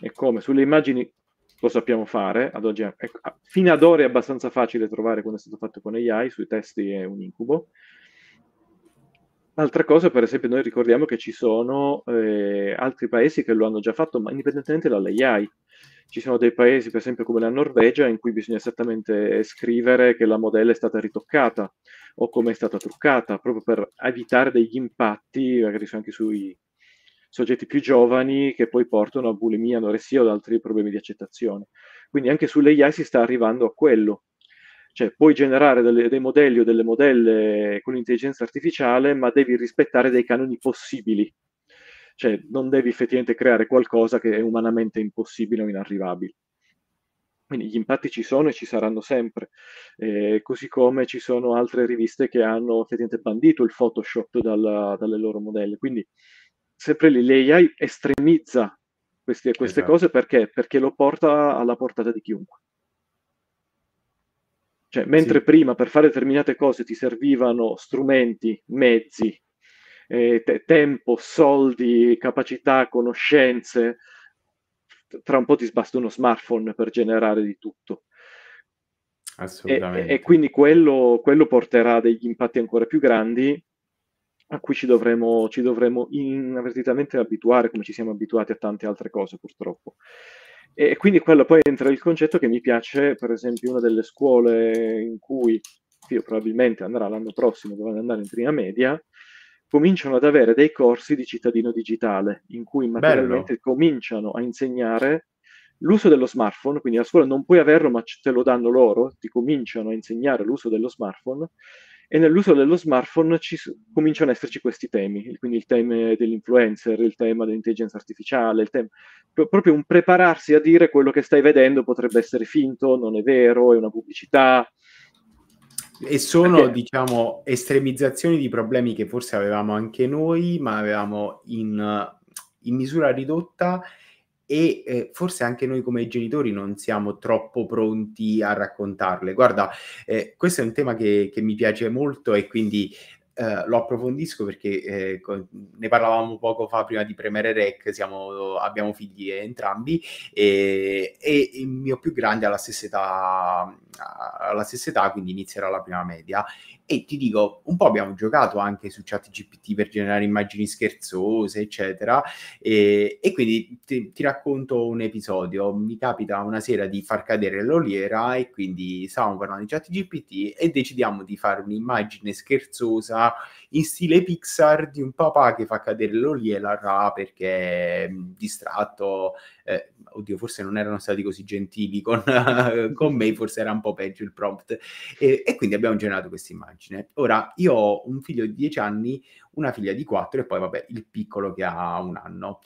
e come. Sulle immagini lo sappiamo fare, ad oggi è, fino ad ora è abbastanza facile trovare quando è stato fatto con AI, sui testi è un incubo. Altra cosa, per esempio, noi ricordiamo che ci sono eh, altri paesi che lo hanno già fatto, ma indipendentemente dall'AI. Ci sono dei paesi, per esempio, come la Norvegia, in cui bisogna esattamente scrivere che la modella è stata ritoccata o come è stata truccata, proprio per evitare degli impatti, magari anche sui soggetti più giovani, che poi portano a bulimia, anoressia o ad altri problemi di accettazione. Quindi anche sulle AI si sta arrivando a quello. Cioè, puoi generare delle, dei modelli o delle modelle con l'intelligenza artificiale, ma devi rispettare dei canoni possibili. Cioè, non devi effettivamente creare qualcosa che è umanamente impossibile o inarrivabile. Quindi gli impatti ci sono e ci saranno sempre, eh, così come ci sono altre riviste che hanno effettivamente bandito il Photoshop dalla, dalle loro modelle. Quindi sempre lì l'AI estremizza queste, queste esatto. cose perché? Perché lo porta alla portata di chiunque. Cioè, mentre sì. prima per fare determinate cose ti servivano strumenti, mezzi, eh, te- tempo, soldi, capacità, conoscenze, tra un po' ti basta uno smartphone per generare di tutto. Assolutamente. E, e quindi quello, quello, porterà degli impatti ancora più grandi a cui ci dovremo, ci dovremo inavvertitamente abituare, come ci siamo abituati a tante altre cose purtroppo. E quindi quello poi entra il concetto che mi piace, per esempio, una delle scuole in cui io probabilmente andrà l'anno prossimo, dovendo andare in prima media, cominciano ad avere dei corsi di cittadino digitale in cui materialmente Bello. cominciano a insegnare l'uso dello smartphone, quindi a scuola non puoi averlo ma te lo danno loro, ti cominciano a insegnare l'uso dello smartphone e nell'uso dello smartphone ci, cominciano ad esserci questi temi, quindi il tema dell'influencer, il tema dell'intelligenza artificiale, il tema, proprio un prepararsi a dire quello che stai vedendo potrebbe essere finto, non è vero, è una pubblicità. E sono, Perché... diciamo, estremizzazioni di problemi che forse avevamo anche noi, ma avevamo in, in misura ridotta e eh, forse anche noi come genitori non siamo troppo pronti a raccontarle. Guarda, eh, questo è un tema che, che mi piace molto e quindi Uh, lo approfondisco perché eh, ne parlavamo poco fa prima di premere rec, siamo, abbiamo figli entrambi e, e, il mio più grande ha la stessa età, alla stessa età, quindi inizierà la prima media e ti dico, un po' abbiamo giocato anche su chat GPT per generare immagini scherzose, eccetera. E, e quindi ti, ti, racconto un episodio. Mi capita una sera di far cadere l'oliera e quindi stavamo parlando di chat GPT e decidiamo di fare un'immagine scherzosa in stile Pixar di un papà che fa cadere l'oliera perché è distratto. Eh, oddio, forse non erano stati così gentili con, con me, forse era un po' peggio il prompt. E, e quindi abbiamo generato questa immagine. Ora, io ho un figlio di 10 anni, una figlia di 4 e poi, vabbè, il piccolo che ha un anno.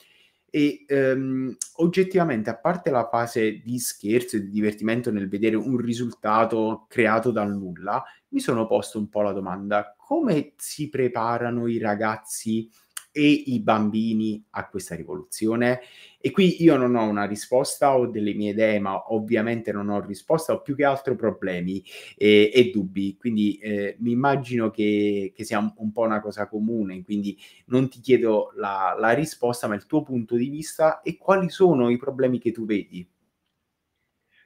E ehm, oggettivamente, a parte la fase di scherzo e di divertimento nel vedere un risultato creato dal nulla, mi sono posto un po' la domanda: come si preparano i ragazzi e i bambini a questa rivoluzione? E qui io non ho una risposta, ho delle mie idee, ma ovviamente non ho risposta, ho più che altro problemi e, e dubbi. Quindi eh, mi immagino che, che, sia un, po' una cosa comune, quindi non ti chiedo la, la risposta, ma il tuo punto di vista e quali sono i problemi che tu vedi.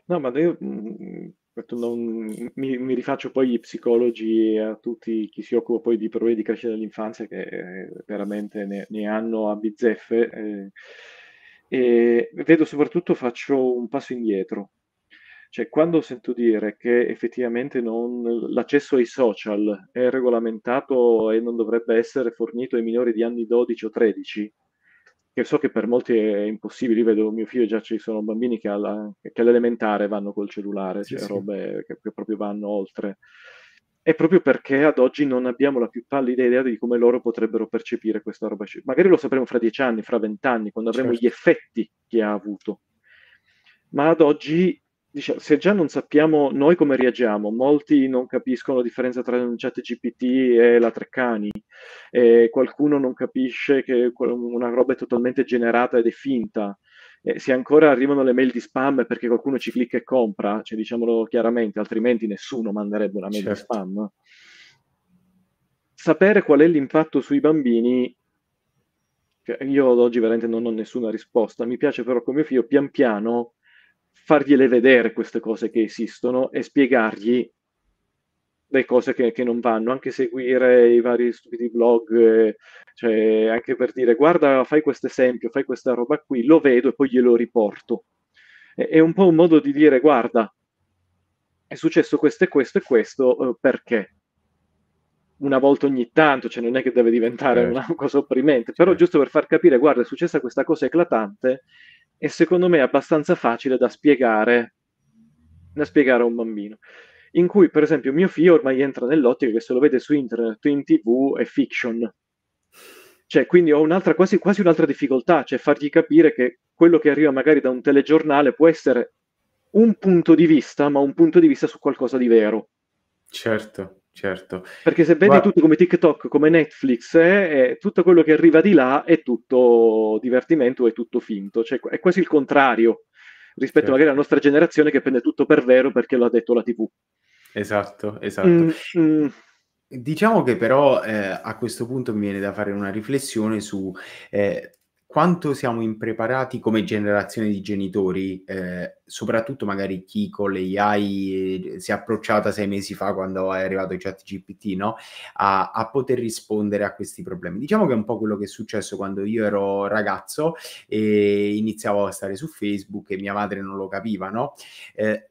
No, ma io mm, non, mi, mi, rifaccio poi agli psicologi e a tutti chi si occupa poi di problemi di crescita dell'infanzia che eh, veramente ne, ne, hanno a bizzeffe eh, e vedo soprattutto faccio un passo indietro. Cioè quando sento dire che effettivamente non, l'accesso ai social è regolamentato e non dovrebbe essere fornito ai minori di anni 12 o 13 che so che per molti è impossibile, io vedo mio figlio già ci sono bambini che, alla, che all'elementare vanno col cellulare, sì, cioè sì. robe che, che, proprio vanno oltre. È proprio perché ad oggi non abbiamo la più pallida idea di come loro potrebbero percepire questa roba. Magari lo sapremo fra dieci anni, fra vent'anni, quando avremo certo. gli effetti che ha avuto. Ma ad oggi diciamo, se già non sappiamo noi come reagiamo, molti non capiscono la differenza tra un chat GPT e la Treccani, e qualcuno non capisce che una roba è totalmente generata ed è finta. E se ancora arrivano le mail di spam perché qualcuno ci clicca e compra, cioè diciamolo chiaramente, altrimenti nessuno manderebbe una mail certo. di spam. Sapere qual è l'impatto sui bambini io ad oggi veramente non ho nessuna risposta. Mi piace però con mio figlio pian piano fargliele vedere queste cose che esistono e spiegargli le cose che, che non vanno, anche seguire i vari stupidi blog, eh, cioè anche per dire guarda, fai questo esempio, fai questa roba qui, lo vedo e poi glielo riporto. È, è un po' un modo di dire guarda, è successo questo e questo e questo, eh, perché? Una volta ogni tanto, cioè non è che deve diventare certo. una cosa opprimente, però certo. giusto per far capire, guarda, è successa questa cosa eclatante, e secondo me è abbastanza facile da spiegare, da spiegare a un bambino. In cui, per esempio, mio figlio ormai entra nell'ottica che se lo vede su internet, in tv, è fiction. Cioè, quindi ho un'altra, quasi, quasi un'altra difficoltà, cioè fargli capire che quello che arriva magari da un telegiornale può essere un punto di vista, ma un punto di vista su qualcosa di vero. Certo certo. Perché se vedi Guarda... tutto come TikTok, come Netflix, eh, tutto quello che arriva di là è tutto divertimento, è tutto finto, cioè è quasi il contrario rispetto certo. magari alla nostra generazione che prende tutto per vero perché lo ha detto la TV. Esatto, esatto. Mm, mm. Diciamo che però eh, a questo punto mi viene da fare una riflessione su eh, quanto siamo impreparati come generazione di genitori, eh, soprattutto magari chi con le AI eh, si è approcciata sei mesi fa quando è arrivato il chat GPT, no? a, a, poter rispondere a questi problemi. Diciamo che è un po' quello che è successo quando io ero ragazzo e iniziavo a stare su Facebook e mia madre non lo capiva, no? Eh,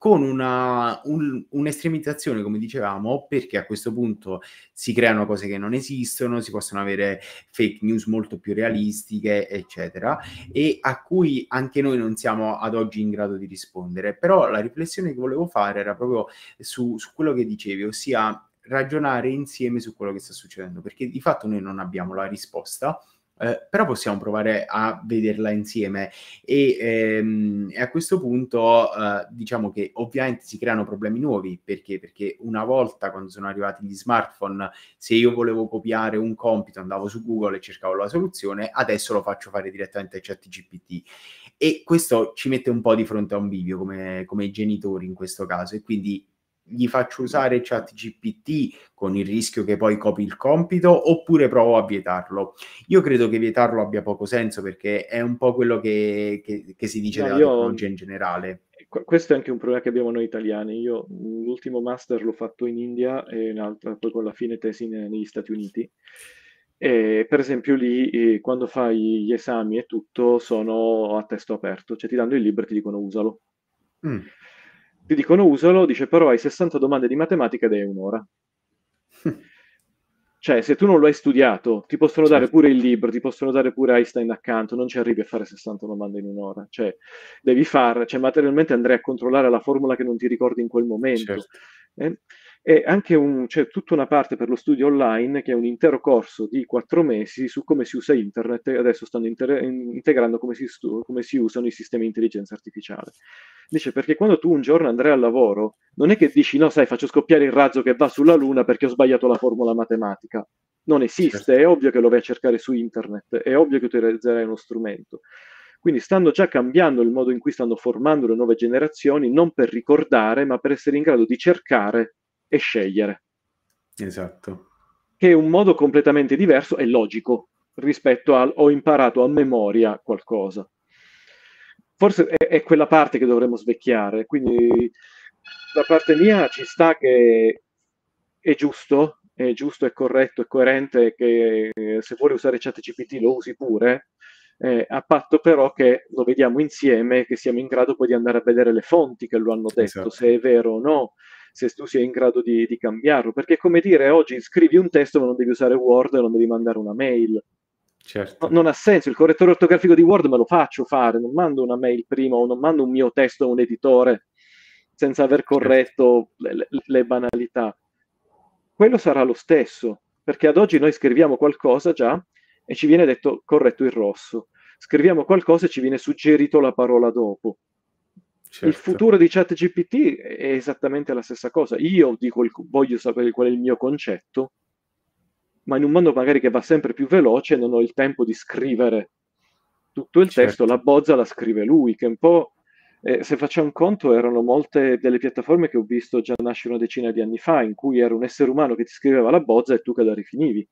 con una, un, un'estremizzazione, come dicevamo, perché a questo punto si creano cose che non esistono, si possono avere fake news molto più realistiche, eccetera, e a cui anche noi non siamo ad oggi in grado di rispondere. Però la riflessione che volevo fare era proprio su, su quello che dicevi, ossia ragionare insieme su quello che sta succedendo, perché di fatto noi non abbiamo la risposta, eh, però possiamo provare a vederla insieme. E, ehm, e a questo punto eh, diciamo che ovviamente si creano problemi nuovi. Perché? perché una volta quando sono arrivati gli smartphone se io volevo copiare un compito andavo su Google e cercavo la soluzione adesso lo faccio fare direttamente a ChatGPT. E questo ci mette un po' di fronte a un bivio come, come genitori in questo caso. E quindi gli faccio usare ChatGPT con il rischio che poi copi il compito oppure provo a vietarlo. Io credo che vietarlo abbia poco senso perché è un po' quello che, che, che si dice no, della io, tecnologia in generale. Questo è anche un problema che abbiamo noi italiani. Io l'ultimo master l'ho fatto in India e un'altra poi con la fine tesi negli Stati Uniti. E per esempio lì eh, quando fai gli esami e tutto sono a testo aperto, cioè ti danno il libro e ti dicono usalo. Mm ti dicono usalo, dice però hai 60 domande di matematica ed è un'ora. cioè, se tu non lo hai studiato, ti possono certo. dare pure il libro, ti possono dare pure Einstein accanto, non ci arrivi a fare 60 domande in un'ora. Cioè, devi fare, cioè, materialmente andrei a controllare la formula che non ti ricordi in quel momento. Certo. Eh? E anche un, c'è tutta una parte per lo studio online che è un intero corso di quattro mesi su come si usa internet e adesso stanno inter- integrando come si, stu- come si usano i sistemi di intelligenza artificiale. Dice perché quando tu un giorno andrai al lavoro non è che dici no sai faccio scoppiare il razzo che va sulla luna perché ho sbagliato la formula matematica. Non esiste, certo. è ovvio che lo vai a cercare su internet, è ovvio che utilizzerai uno strumento. Quindi stanno già cambiando il modo in cui stanno formando le nuove generazioni, non per ricordare, ma per essere in grado di cercare e scegliere. Esatto. Che è un modo completamente diverso e logico rispetto al ho imparato a memoria qualcosa. Forse è, è quella parte che dovremmo svecchiare, quindi da parte mia ci sta che è giusto, è giusto, è corretto, è coerente che se vuoi usare ChatGPT lo usi pure, eh, a patto però che lo vediamo insieme, che siamo in grado poi di andare a vedere le fonti che lo hanno detto, esatto. se è vero o no, se tu sia in grado di, di cambiarlo. Perché come dire, oggi scrivi un testo ma non devi usare Word, non devi mandare una mail. Certo. No, non ha senso, il correttore ortografico di Word me lo faccio fare, non mando una mail prima o non mando un mio testo a un editore senza aver certo. corretto le, le, le banalità. Quello sarà lo stesso, perché ad oggi noi scriviamo qualcosa già e ci viene detto corretto il rosso. Scriviamo qualcosa e ci viene suggerito la parola dopo. Certo. Il futuro di ChatGPT è esattamente la stessa cosa. Io dico il, voglio sapere qual è il mio concetto, ma in un mondo magari che va sempre più veloce non ho il tempo di scrivere tutto il certo. testo, la bozza la scrive lui, che un po', eh, se facciamo un conto, erano molte delle piattaforme che ho visto già nascere una decina di anni fa, in cui era un essere umano che ti scriveva la bozza e tu che la rifinivi.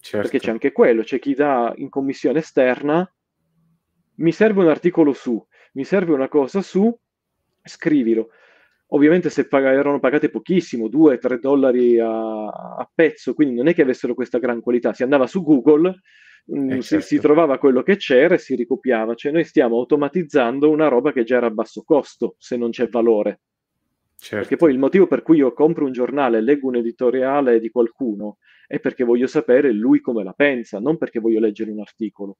Certo. Perché c'è anche quello, c'è chi dà in commissione esterna, mi serve un articolo su, mi serve una cosa su, scrivilo. Ovviamente se pag- erano pagate pochissimo, 2-3 dollari a-, a, pezzo, quindi non è che avessero questa gran qualità. Si andava su Google, mm, eh, si, certo. si, trovava quello che c'era e si ricopiava. Cioè noi stiamo automatizzando una roba che già era a basso costo, se non c'è valore. Certo. Perché poi il motivo per cui io compro un giornale e leggo un editoriale di qualcuno è perché voglio sapere lui come la pensa, non perché voglio leggere un articolo.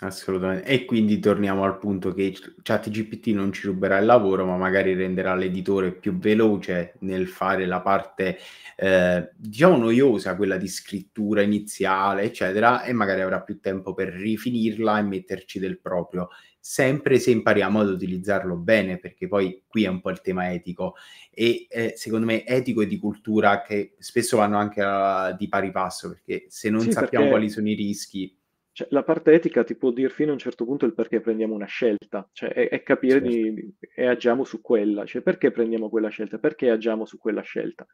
Assolutamente. E quindi torniamo al punto che ChatGPT non ci ruberà il lavoro, ma magari renderà l'editore più veloce nel fare la parte, eh, diciamo, noiosa, quella di scrittura iniziale, eccetera, e magari avrà più tempo per rifinirla e metterci del proprio, sempre se impariamo ad utilizzarlo bene, perché poi qui è un po' il tema etico. E eh, secondo me etico e di cultura che spesso vanno anche a, di pari passo, perché se non sì, sappiamo perché... quali sono i rischi cioè, la parte etica ti può dire fino a un certo punto il perché prendiamo una scelta, cioè è, è capire certo. di, e agiamo su quella, cioè perché prendiamo quella scelta, perché agiamo su quella scelta,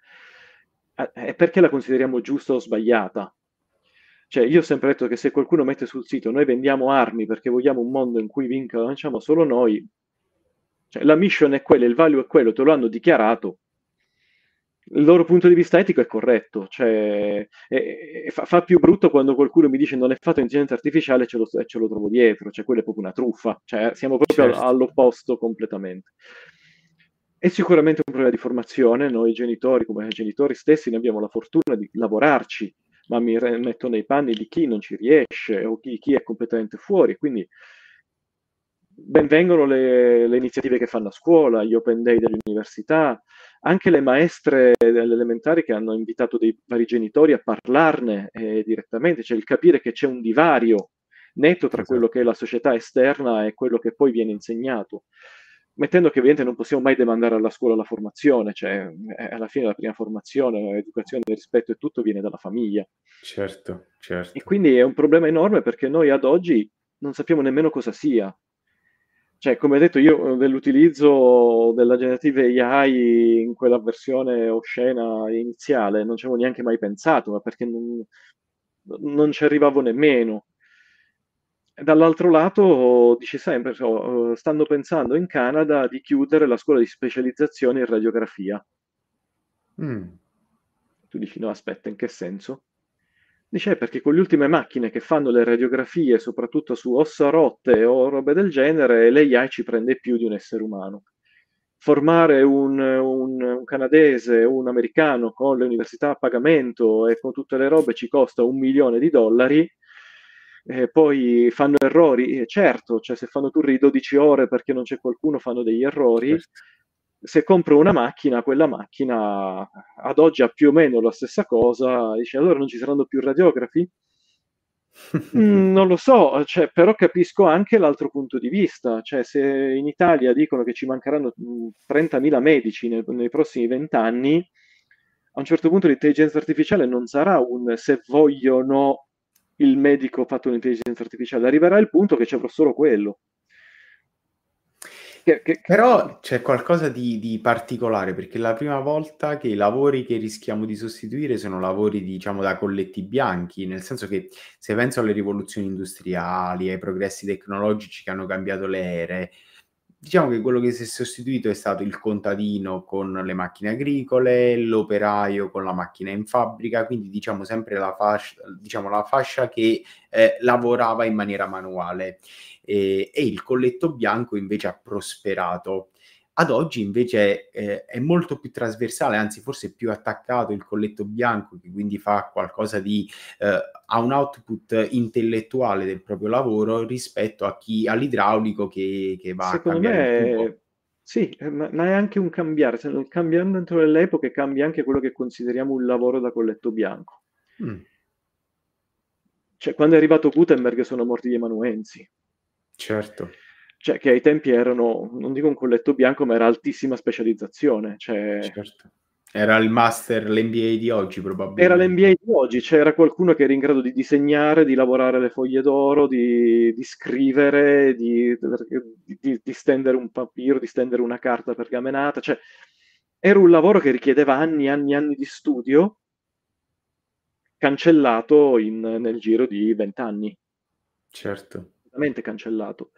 è perché la consideriamo giusta o sbagliata. Cioè, io ho sempre detto che se qualcuno mette sul sito noi vendiamo armi perché vogliamo un mondo in cui vinca, lanciamo solo noi, cioè, la mission è quella, il value è quello, te lo hanno dichiarato, il loro punto di vista etico è corretto, cioè, è, è, fa, fa, più brutto quando qualcuno mi dice non è fatto intelligenza artificiale e ce, ce lo, trovo dietro, cioè quella è proprio una truffa, cioè, siamo proprio certo. all'opposto completamente. è sicuramente un problema di formazione, noi genitori come genitori stessi ne abbiamo la fortuna di lavorarci, ma mi metto nei panni di chi non ci riesce o chi, chi è completamente fuori, quindi benvengono le, le, iniziative che fanno a scuola, gli open day dell'università, anche le maestre delle elementari che hanno invitato dei vari genitori a parlarne eh, direttamente, cioè il capire che c'è un divario netto tra esatto. quello che è la società esterna e quello che poi viene insegnato. Mettendo che ovviamente non possiamo mai demandare alla scuola la formazione, cioè eh, alla fine la prima formazione, l'educazione del rispetto e tutto viene dalla famiglia. Certo, certo. E quindi è un problema enorme perché noi ad oggi non sappiamo nemmeno cosa sia cioè, come detto, io dell'utilizzo della generative AI in quella versione oscena iniziale non ci avevo neanche mai pensato, ma perché non, non ci arrivavo nemmeno. Dall'altro lato, dice sempre, stanno pensando in Canada di chiudere la scuola di specializzazione in radiografia. Mm. Tu dici, no, aspetta, in che senso? Dice eh, perché con le ultime macchine che fanno le radiografie, soprattutto su ossa rotte o robe del genere, l'AI ci prende più di un essere umano. Formare un, un, un canadese un americano con le università a pagamento e con tutte le robe ci costa un milione di dollari, eh, poi fanno errori, eh, certo, cioè se fanno turri 12 ore perché non c'è qualcuno fanno degli errori, se compro una macchina, quella macchina ad oggi ha più o meno la stessa cosa, dice allora non ci saranno più radiografi? mm, non lo so, cioè, però capisco anche l'altro punto di vista, cioè se in Italia dicono che ci mancheranno 30.000 mm, medici nei, nei prossimi vent'anni, a un certo punto l'intelligenza artificiale non sarà un se vogliono il medico fatto un'intelligenza artificiale, arriverà il punto che ci avrò solo quello. Però c'è qualcosa di, di, particolare perché è la prima volta che i lavori che rischiamo di sostituire sono lavori, diciamo, da colletti bianchi, nel senso che se penso alle rivoluzioni industriali, ai progressi tecnologici che hanno cambiato le ere, diciamo che quello che si è sostituito è stato il contadino con le macchine agricole, l'operaio con la macchina in fabbrica, quindi diciamo sempre la fascia, diciamo, la fascia che eh, lavorava in maniera manuale e, e il colletto bianco invece ha prosperato. Ad oggi invece eh, è molto più trasversale, anzi forse più attaccato il colletto bianco, che quindi fa qualcosa di... Eh, ha un output intellettuale del proprio lavoro rispetto a chi all'idraulico che, che va Secondo a cambiare me, Sì, eh, ma, ma, è anche un cambiare, cambiando dentro delle epoche cambia anche quello che consideriamo un lavoro da colletto bianco. Mm. Cioè, quando è arrivato Gutenberg sono morti gli emanuensi. Certo. Cioè, che ai tempi erano, non dico un colletto bianco, ma era altissima specializzazione. Cioè... Certo. Era il master, l'NBA di oggi probabilmente. Era l'NBA di oggi, c'era qualcuno che era in grado di disegnare, di lavorare le foglie d'oro, di, di scrivere, di, di, di, stendere un papiro, di stendere una carta pergamenata. Cioè, era un lavoro che richiedeva anni e anni e anni di studio, cancellato in, nel giro di vent'anni. Certo completamente cancellato.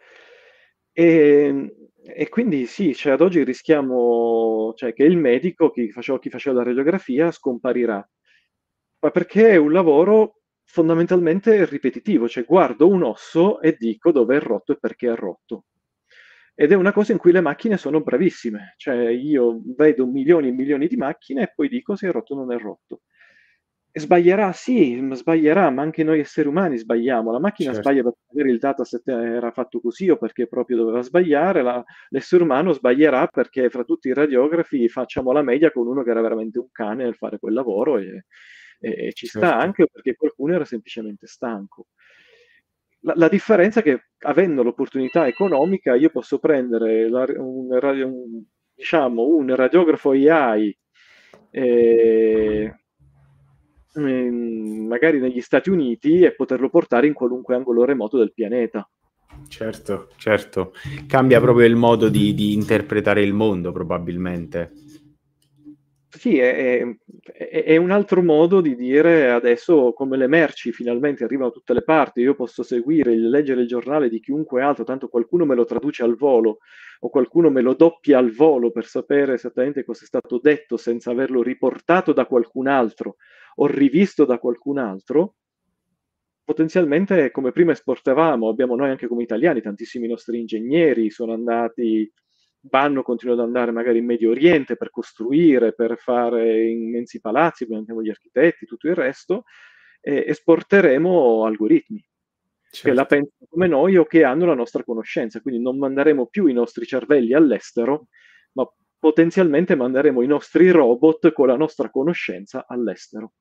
E, e quindi sì, cioè ad oggi rischiamo cioè, che il medico, chi faceva, chi faceva la radiografia, scomparirà. Ma perché è un lavoro fondamentalmente ripetitivo, cioè guardo un osso e dico dove è rotto e perché è rotto. Ed è una cosa in cui le macchine sono bravissime, cioè io vedo milioni e milioni di macchine e poi dico se è rotto o non è rotto. Sbaglierà, sì, sbaglierà, ma anche noi esseri umani sbagliamo. La macchina certo. sbaglia perché magari il dataset era fatto così o perché proprio doveva sbagliare, la, l'essere umano sbaglierà perché fra tutti i radiografi facciamo la media con uno che era veramente un cane nel fare quel lavoro e, e, e ci certo. sta anche perché qualcuno era semplicemente stanco. La, la, differenza è che avendo l'opportunità economica io posso prendere la, un, un, diciamo, un radiografo AI eh, magari negli Stati Uniti e poterlo portare in qualunque angolo remoto del pianeta. Certo, certo. Cambia proprio il modo di, di interpretare il mondo, probabilmente. Sì, è, è, è, un altro modo di dire adesso come le merci finalmente arrivano da tutte le parti, io posso seguire, leggere il giornale di chiunque altro, tanto qualcuno me lo traduce al volo o qualcuno me lo doppia al volo per sapere esattamente cosa è stato detto senza averlo riportato da qualcun altro o rivisto da qualcun altro, potenzialmente come prima esportavamo, abbiamo noi anche come italiani, tantissimi nostri ingegneri sono andati vanno, continuano ad andare magari in Medio Oriente per costruire, per fare immensi palazzi, abbiamo gli architetti, tutto il resto, e esporteremo algoritmi certo. che la certo. pensano come noi o che hanno la nostra conoscenza. Quindi non manderemo più i nostri cervelli all'estero, ma potenzialmente manderemo i nostri robot con la nostra conoscenza all'estero.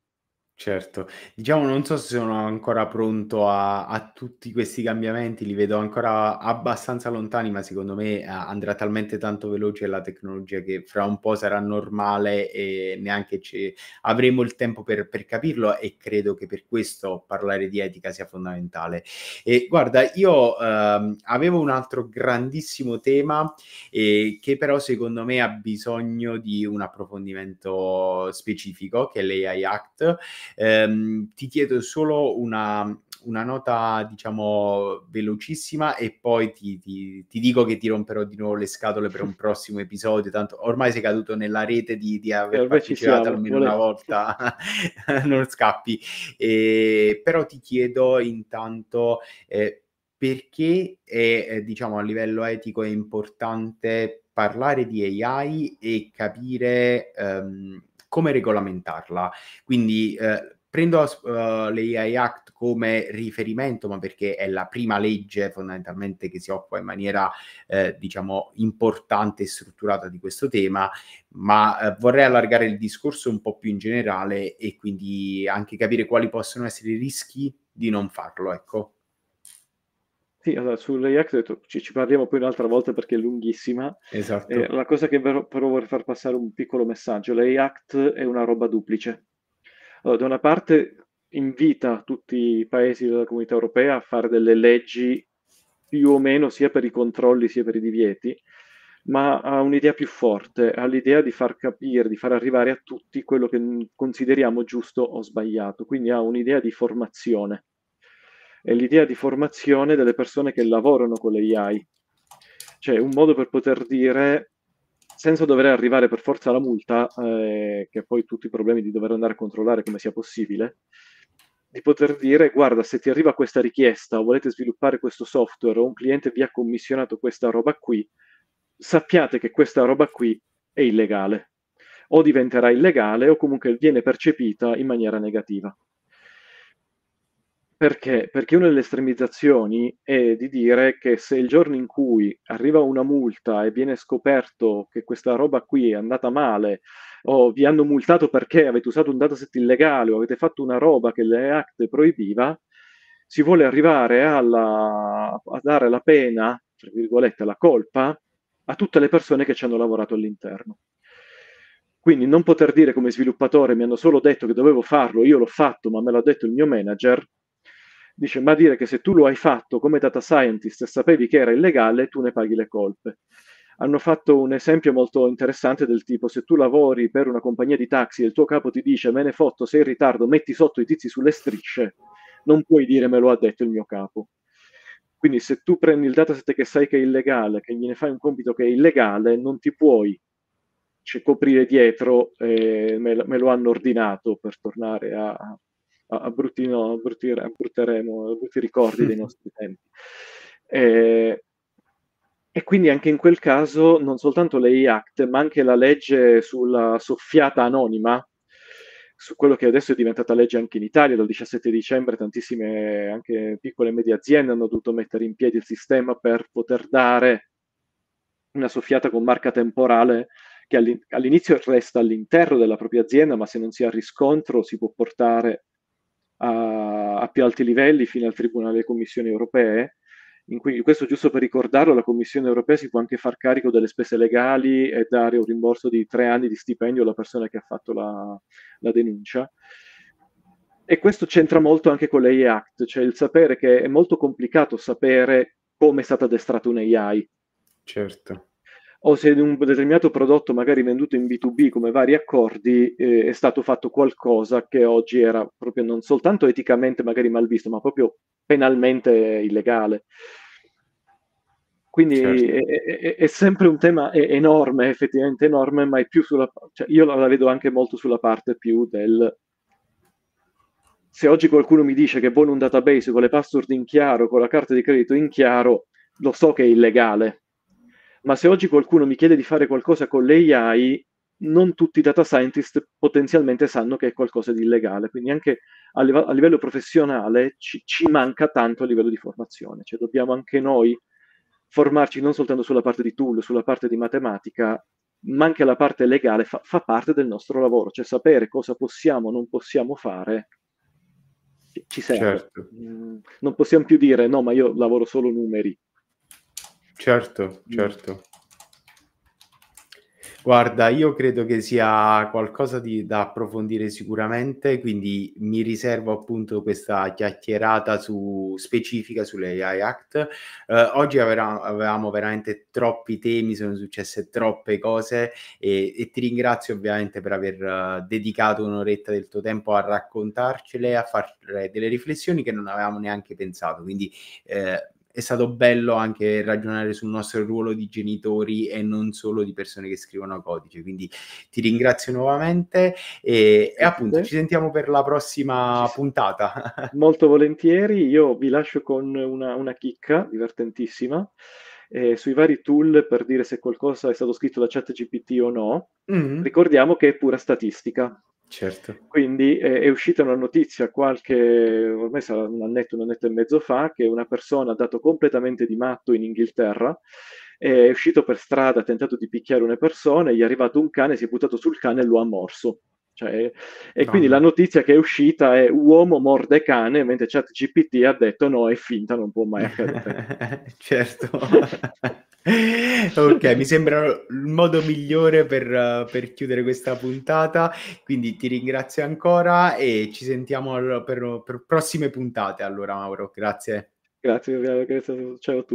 Certo, diciamo non so se sono ancora pronto a a tutti questi cambiamenti, li vedo ancora abbastanza lontani, ma secondo me, ehm, andrà talmente tanto veloce la tecnologia che fra un po' sarà normale e neanche ci avremo il tempo per per capirlo e credo che per questo parlare di etica sia fondamentale. E guarda, io, ehm, avevo un altro grandissimo tema, ehm, che però secondo me ha bisogno di un approfondimento specifico, che è l'AI Act. Ehm, ti chiedo solo una, una nota, diciamo, velocissima e poi ti, ti, ti, dico che ti romperò di nuovo le scatole per un prossimo episodio, tanto ormai sei caduto nella rete di, di aver eh, partecipato almeno una volta, non scappi. E, però ti chiedo intanto... Eh, perché è, eh, diciamo, a livello etico è importante parlare di AI e capire um, come regolamentarla. Quindi eh, prendo uh, l'AI Act come riferimento, ma perché è la prima legge fondamentalmente che si occupa in maniera, eh, diciamo, importante e strutturata di questo tema, ma eh, vorrei allargare il discorso un po' più in generale e quindi anche capire quali possono essere i rischi di non farlo, ecco. Sì, allora sull'Ajax ci, ci parliamo poi un'altra volta perché è lunghissima. Esatto. Eh, la cosa che però, però vorrei far passare un piccolo messaggio, l'AI è una roba duplice. Allora, da una parte invita tutti i paesi della comunità europea a fare delle leggi più o meno sia per i controlli sia per i divieti, ma ha un'idea più forte, ha l'idea di far capire, di far arrivare a tutti quello che consideriamo giusto o sbagliato, quindi ha un'idea di formazione è l'idea di formazione delle persone che lavorano con le AI. Cioè un modo per poter dire, senza dover arrivare per forza alla multa, eh, che poi tutti i problemi di dover andare a controllare come sia possibile, di poter dire guarda se ti arriva questa richiesta o volete sviluppare questo software o un cliente vi ha commissionato questa roba qui, sappiate che questa roba qui è illegale o diventerà illegale o comunque viene percepita in maniera negativa. Perché? Perché una delle estremizzazioni è di dire che se il giorno in cui arriva una multa e viene scoperto che questa roba qui è andata male, o vi hanno multato perché avete usato un dataset illegale o avete fatto una roba che le Act proibiva, si vuole arrivare alla, a dare la pena, tra virgolette, la colpa, a tutte le persone che ci hanno lavorato all'interno. Quindi non poter dire come sviluppatore mi hanno solo detto che dovevo farlo, io l'ho fatto, ma me l'ha detto il mio manager, Dice, ma dire che se tu lo hai fatto come data scientist e sapevi che era illegale, tu ne paghi le colpe. Hanno fatto un esempio molto interessante del tipo, se tu lavori per una compagnia di taxi e il tuo capo ti dice, me ne fotto, sei in ritardo, metti sotto i tizi sulle strisce, non puoi dire me lo ha detto il mio capo. Quindi se tu prendi il dataset che sai che è illegale, che gliene fai un compito che è illegale, non ti puoi cioè, coprire dietro, eh, me, me, lo hanno ordinato per tornare a, a, brutti, no, a, brutti, ricordi dei nostri tempi. E, e quindi anche in quel caso non soltanto l'EI Act, ma anche la legge sulla soffiata anonima, su quello che adesso è diventata legge anche in Italia, dal 17 dicembre tantissime anche piccole e medie aziende hanno dovuto mettere in piedi il sistema per poter dare una soffiata con marca temporale che all'inizio resta all'interno della propria azienda, ma se non si ha riscontro si può portare a, a più alti livelli fino al Tribunale delle Commissioni Europee, in cui questo giusto per ricordarlo, la Commissione europea si può anche far carico delle spese legali e dare un rimborso di tre anni di stipendio alla persona che ha fatto la, la denuncia. E questo c'entra molto anche con l'AI Act, cioè il sapere che è molto complicato sapere come è stata addestrata un AI. Certo o se in un determinato prodotto magari venduto in B2B come vari accordi eh, è stato fatto qualcosa che oggi era proprio non soltanto eticamente magari mal visto, ma proprio penalmente illegale. Quindi certo. è, è, è, sempre un tema enorme, effettivamente enorme, ma è più sulla... Cioè io la vedo anche molto sulla parte più del... Se oggi qualcuno mi dice che vuole un database con le password in chiaro, con la carta di credito in chiaro, lo so che è illegale, ma se oggi qualcuno mi chiede di fare qualcosa con l'AI, non tutti i data scientist potenzialmente sanno che è qualcosa di illegale, quindi anche a, live- a livello professionale ci, ci, manca tanto a livello di formazione, cioè dobbiamo anche noi formarci non soltanto sulla parte di tool, sulla parte di matematica, ma anche la parte legale fa, fa parte del nostro lavoro, cioè sapere cosa possiamo o non possiamo fare ci serve. Certo. Mm, non possiamo più dire no, ma io lavoro solo numeri. Certo, mm. certo. Guarda, io credo che sia qualcosa di, da approfondire sicuramente, quindi mi riservo appunto questa chiacchierata su, specifica sull'AI Act. Eh, oggi aveva, avevamo veramente troppi temi, sono successe troppe cose e, e ti ringrazio ovviamente per aver uh, dedicato un'oretta del tuo tempo a raccontarcele, a fare delle riflessioni che non avevamo neanche pensato. Quindi eh, è stato bello anche ragionare sul nostro ruolo di genitori e non solo di persone che scrivono codice. Quindi ti ringrazio nuovamente e, e appunto ci sentiamo per la prossima puntata. Molto volentieri, io vi lascio con una, una chicca divertentissima. Eh, sui vari tool per dire se qualcosa è stato scritto da ChatGPT o no, mm-hmm. ricordiamo che è pura statistica. Certo. Quindi eh, è uscita una notizia qualche, ormai sarà un annetto, un annetto e mezzo fa, che una persona ha dato completamente di matto in Inghilterra, è uscito per strada, ha tentato di picchiare una persona, gli è arrivato un cane, si è buttato sul cane e lo ha morso. Cioè, e no. quindi la notizia che è uscita è uomo morde cane, mentre ChatGPT ha detto no, è finta, non può mai accadere. certo. ok, mi sembra il modo migliore per, uh, per, chiudere questa puntata, quindi ti ringrazio ancora e ci sentiamo per, per prossime puntate allora Mauro, grazie. Grazie, grazie, ciao a tutti.